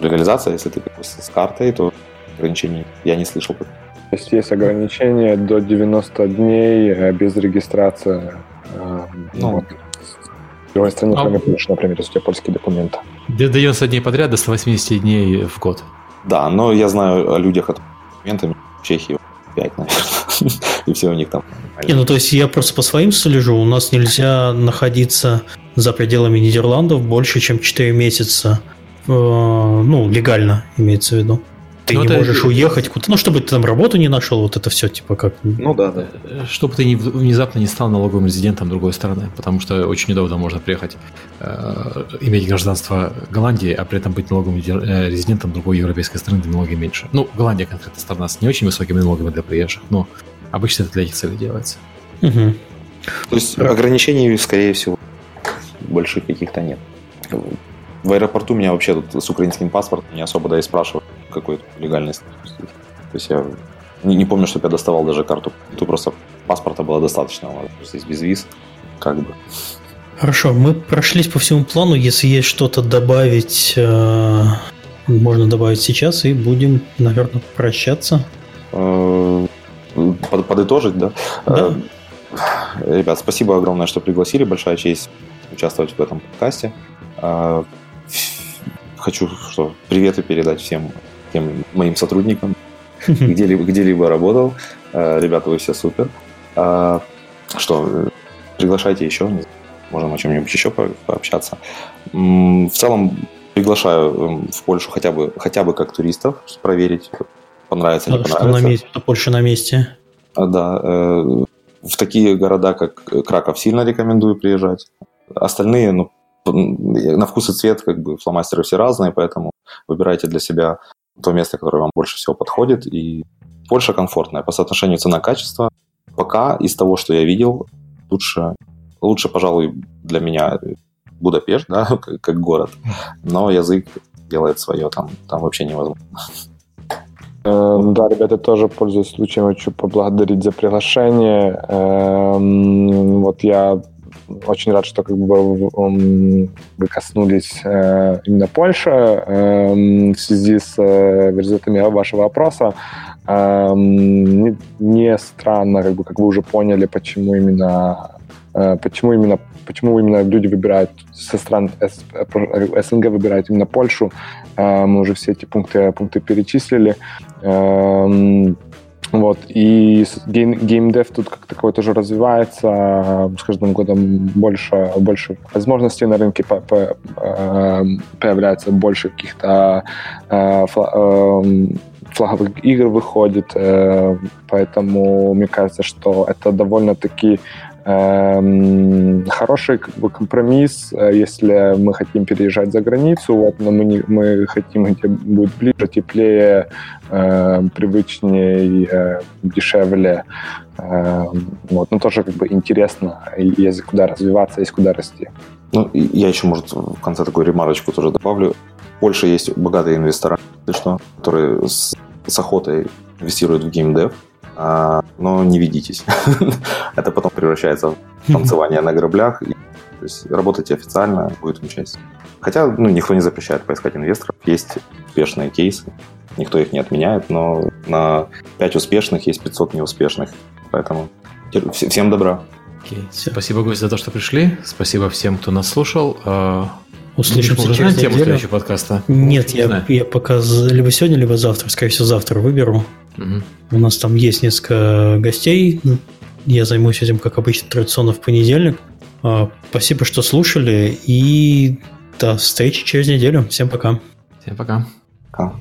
легализация, если ты с картой, то ограничений я не слышал. То есть есть ограничения до 90 дней э, без регистрации. Э, ну, вот. В другой стране, а... кроме Польши, например, если у тебя польские документы. До 90 дней подряд, до 180 дней в год. Да, но я знаю о людях от документами в Чехии 5, наверное. И все у них там. Не, ну то есть я просто по своим слежу. У нас нельзя находиться за пределами Нидерландов больше, чем 4 месяца. Э, ну, легально имеется в виду ты ну, не можешь уехать куда ну, чтобы ты там работу не нашел, вот это все, типа как... Ну да, да. Чтобы ты не, внезапно не стал налоговым резидентом другой страны, потому что очень удобно можно приехать, э, иметь гражданство Голландии, а при этом быть налоговым э, резидентом другой европейской страны, где налоги меньше. Ну, Голландия конкретно страна с не очень высокими налогами для приезжих, но обычно это для этих целей делается. Угу. То есть ограничений, скорее всего, больших каких-то нет. В аэропорту меня вообще тут с украинским паспортом не особо да и спрашивают какой-то легальность. То есть я не, не помню, чтобы я доставал даже карту. Тут просто паспорта было достаточно, здесь без виз, как бы. Хорошо, мы прошлись по всему плану. Если есть что-то добавить, э, можно добавить сейчас, и будем, наверное, прощаться. Э, под, подытожить, да? Да. Э, ребят, спасибо огромное, что пригласили. Большая честь участвовать в этом подкасте хочу что, приветы передать всем тем моим сотрудникам, где-либо, где-либо работал. Э, ребята, вы все супер. А, что, приглашайте еще, можем о чем-нибудь еще пообщаться. В целом, приглашаю эм, в Польшу хотя бы, хотя бы как туристов, проверить, понравится, не понравится. Что на месте, что Польша на месте. А, да, э, в такие города, как Краков, сильно рекомендую приезжать. Остальные, ну, на вкус и цвет как бы фломастеры все разные, поэтому выбирайте для себя то место, которое вам больше всего подходит. И Польша комфортная по соотношению цена-качество. Пока из того, что я видел, лучше, лучше, пожалуй, для меня Будапешт, да, как, как город, но язык делает свое, там, там вообще невозможно. Эм, да, ребята, тоже пользуясь случаем, хочу поблагодарить за приглашение. Эм, вот я очень рад, что как бы вы коснулись э, именно Польши эм, в связи с э, результатами вашего опроса. Не, не странно, как бы, как вы уже поняли, почему именно э, почему именно почему именно люди выбирают со стран СНГ выбирают именно Польшу. Мы уже все эти пункты, пункты перечислили. Вот, и гейм, геймдев тут как такое тоже развивается, с каждым годом больше, больше возможностей на рынке по, по, эм, появляется, больше каких-то э, эм, флаговых игр выходит, э, поэтому мне кажется, что это довольно-таки хороший как бы, компромисс, э, если мы хотим переезжать за границу, вот, но мы, не, мы хотим, где будет ближе, теплее, э, привычнее, э, дешевле. Э, вот, но тоже как бы интересно, есть куда развиваться, есть куда расти. Ну, я еще, может, в конце такую ремарочку тоже добавлю. В Польше есть богатые инвесторы, что, которые с, с охотой инвестируют в геймдев, но не ведитесь. Это потом превращается в танцевание на граблях. То есть работайте официально, будет участие. Хотя ну, никто не запрещает поискать инвесторов. Есть успешные кейсы, никто их не отменяет, но на 5 успешных есть 500 неуспешных. Поэтому всем добра. Okay. Спасибо, гость, за то, что пришли. Спасибо всем, кто нас слушал. А, Услышимся Думаешь, через тему неделю. следующего подкаста? Нет, я, я пока либо сегодня, либо завтра, скорее всего, завтра выберу. Угу. У нас там есть несколько гостей. Я займусь этим, как обычно, традиционно в понедельник. А, спасибо, что слушали, и до встречи через неделю. Всем пока. Всем пока. Пока.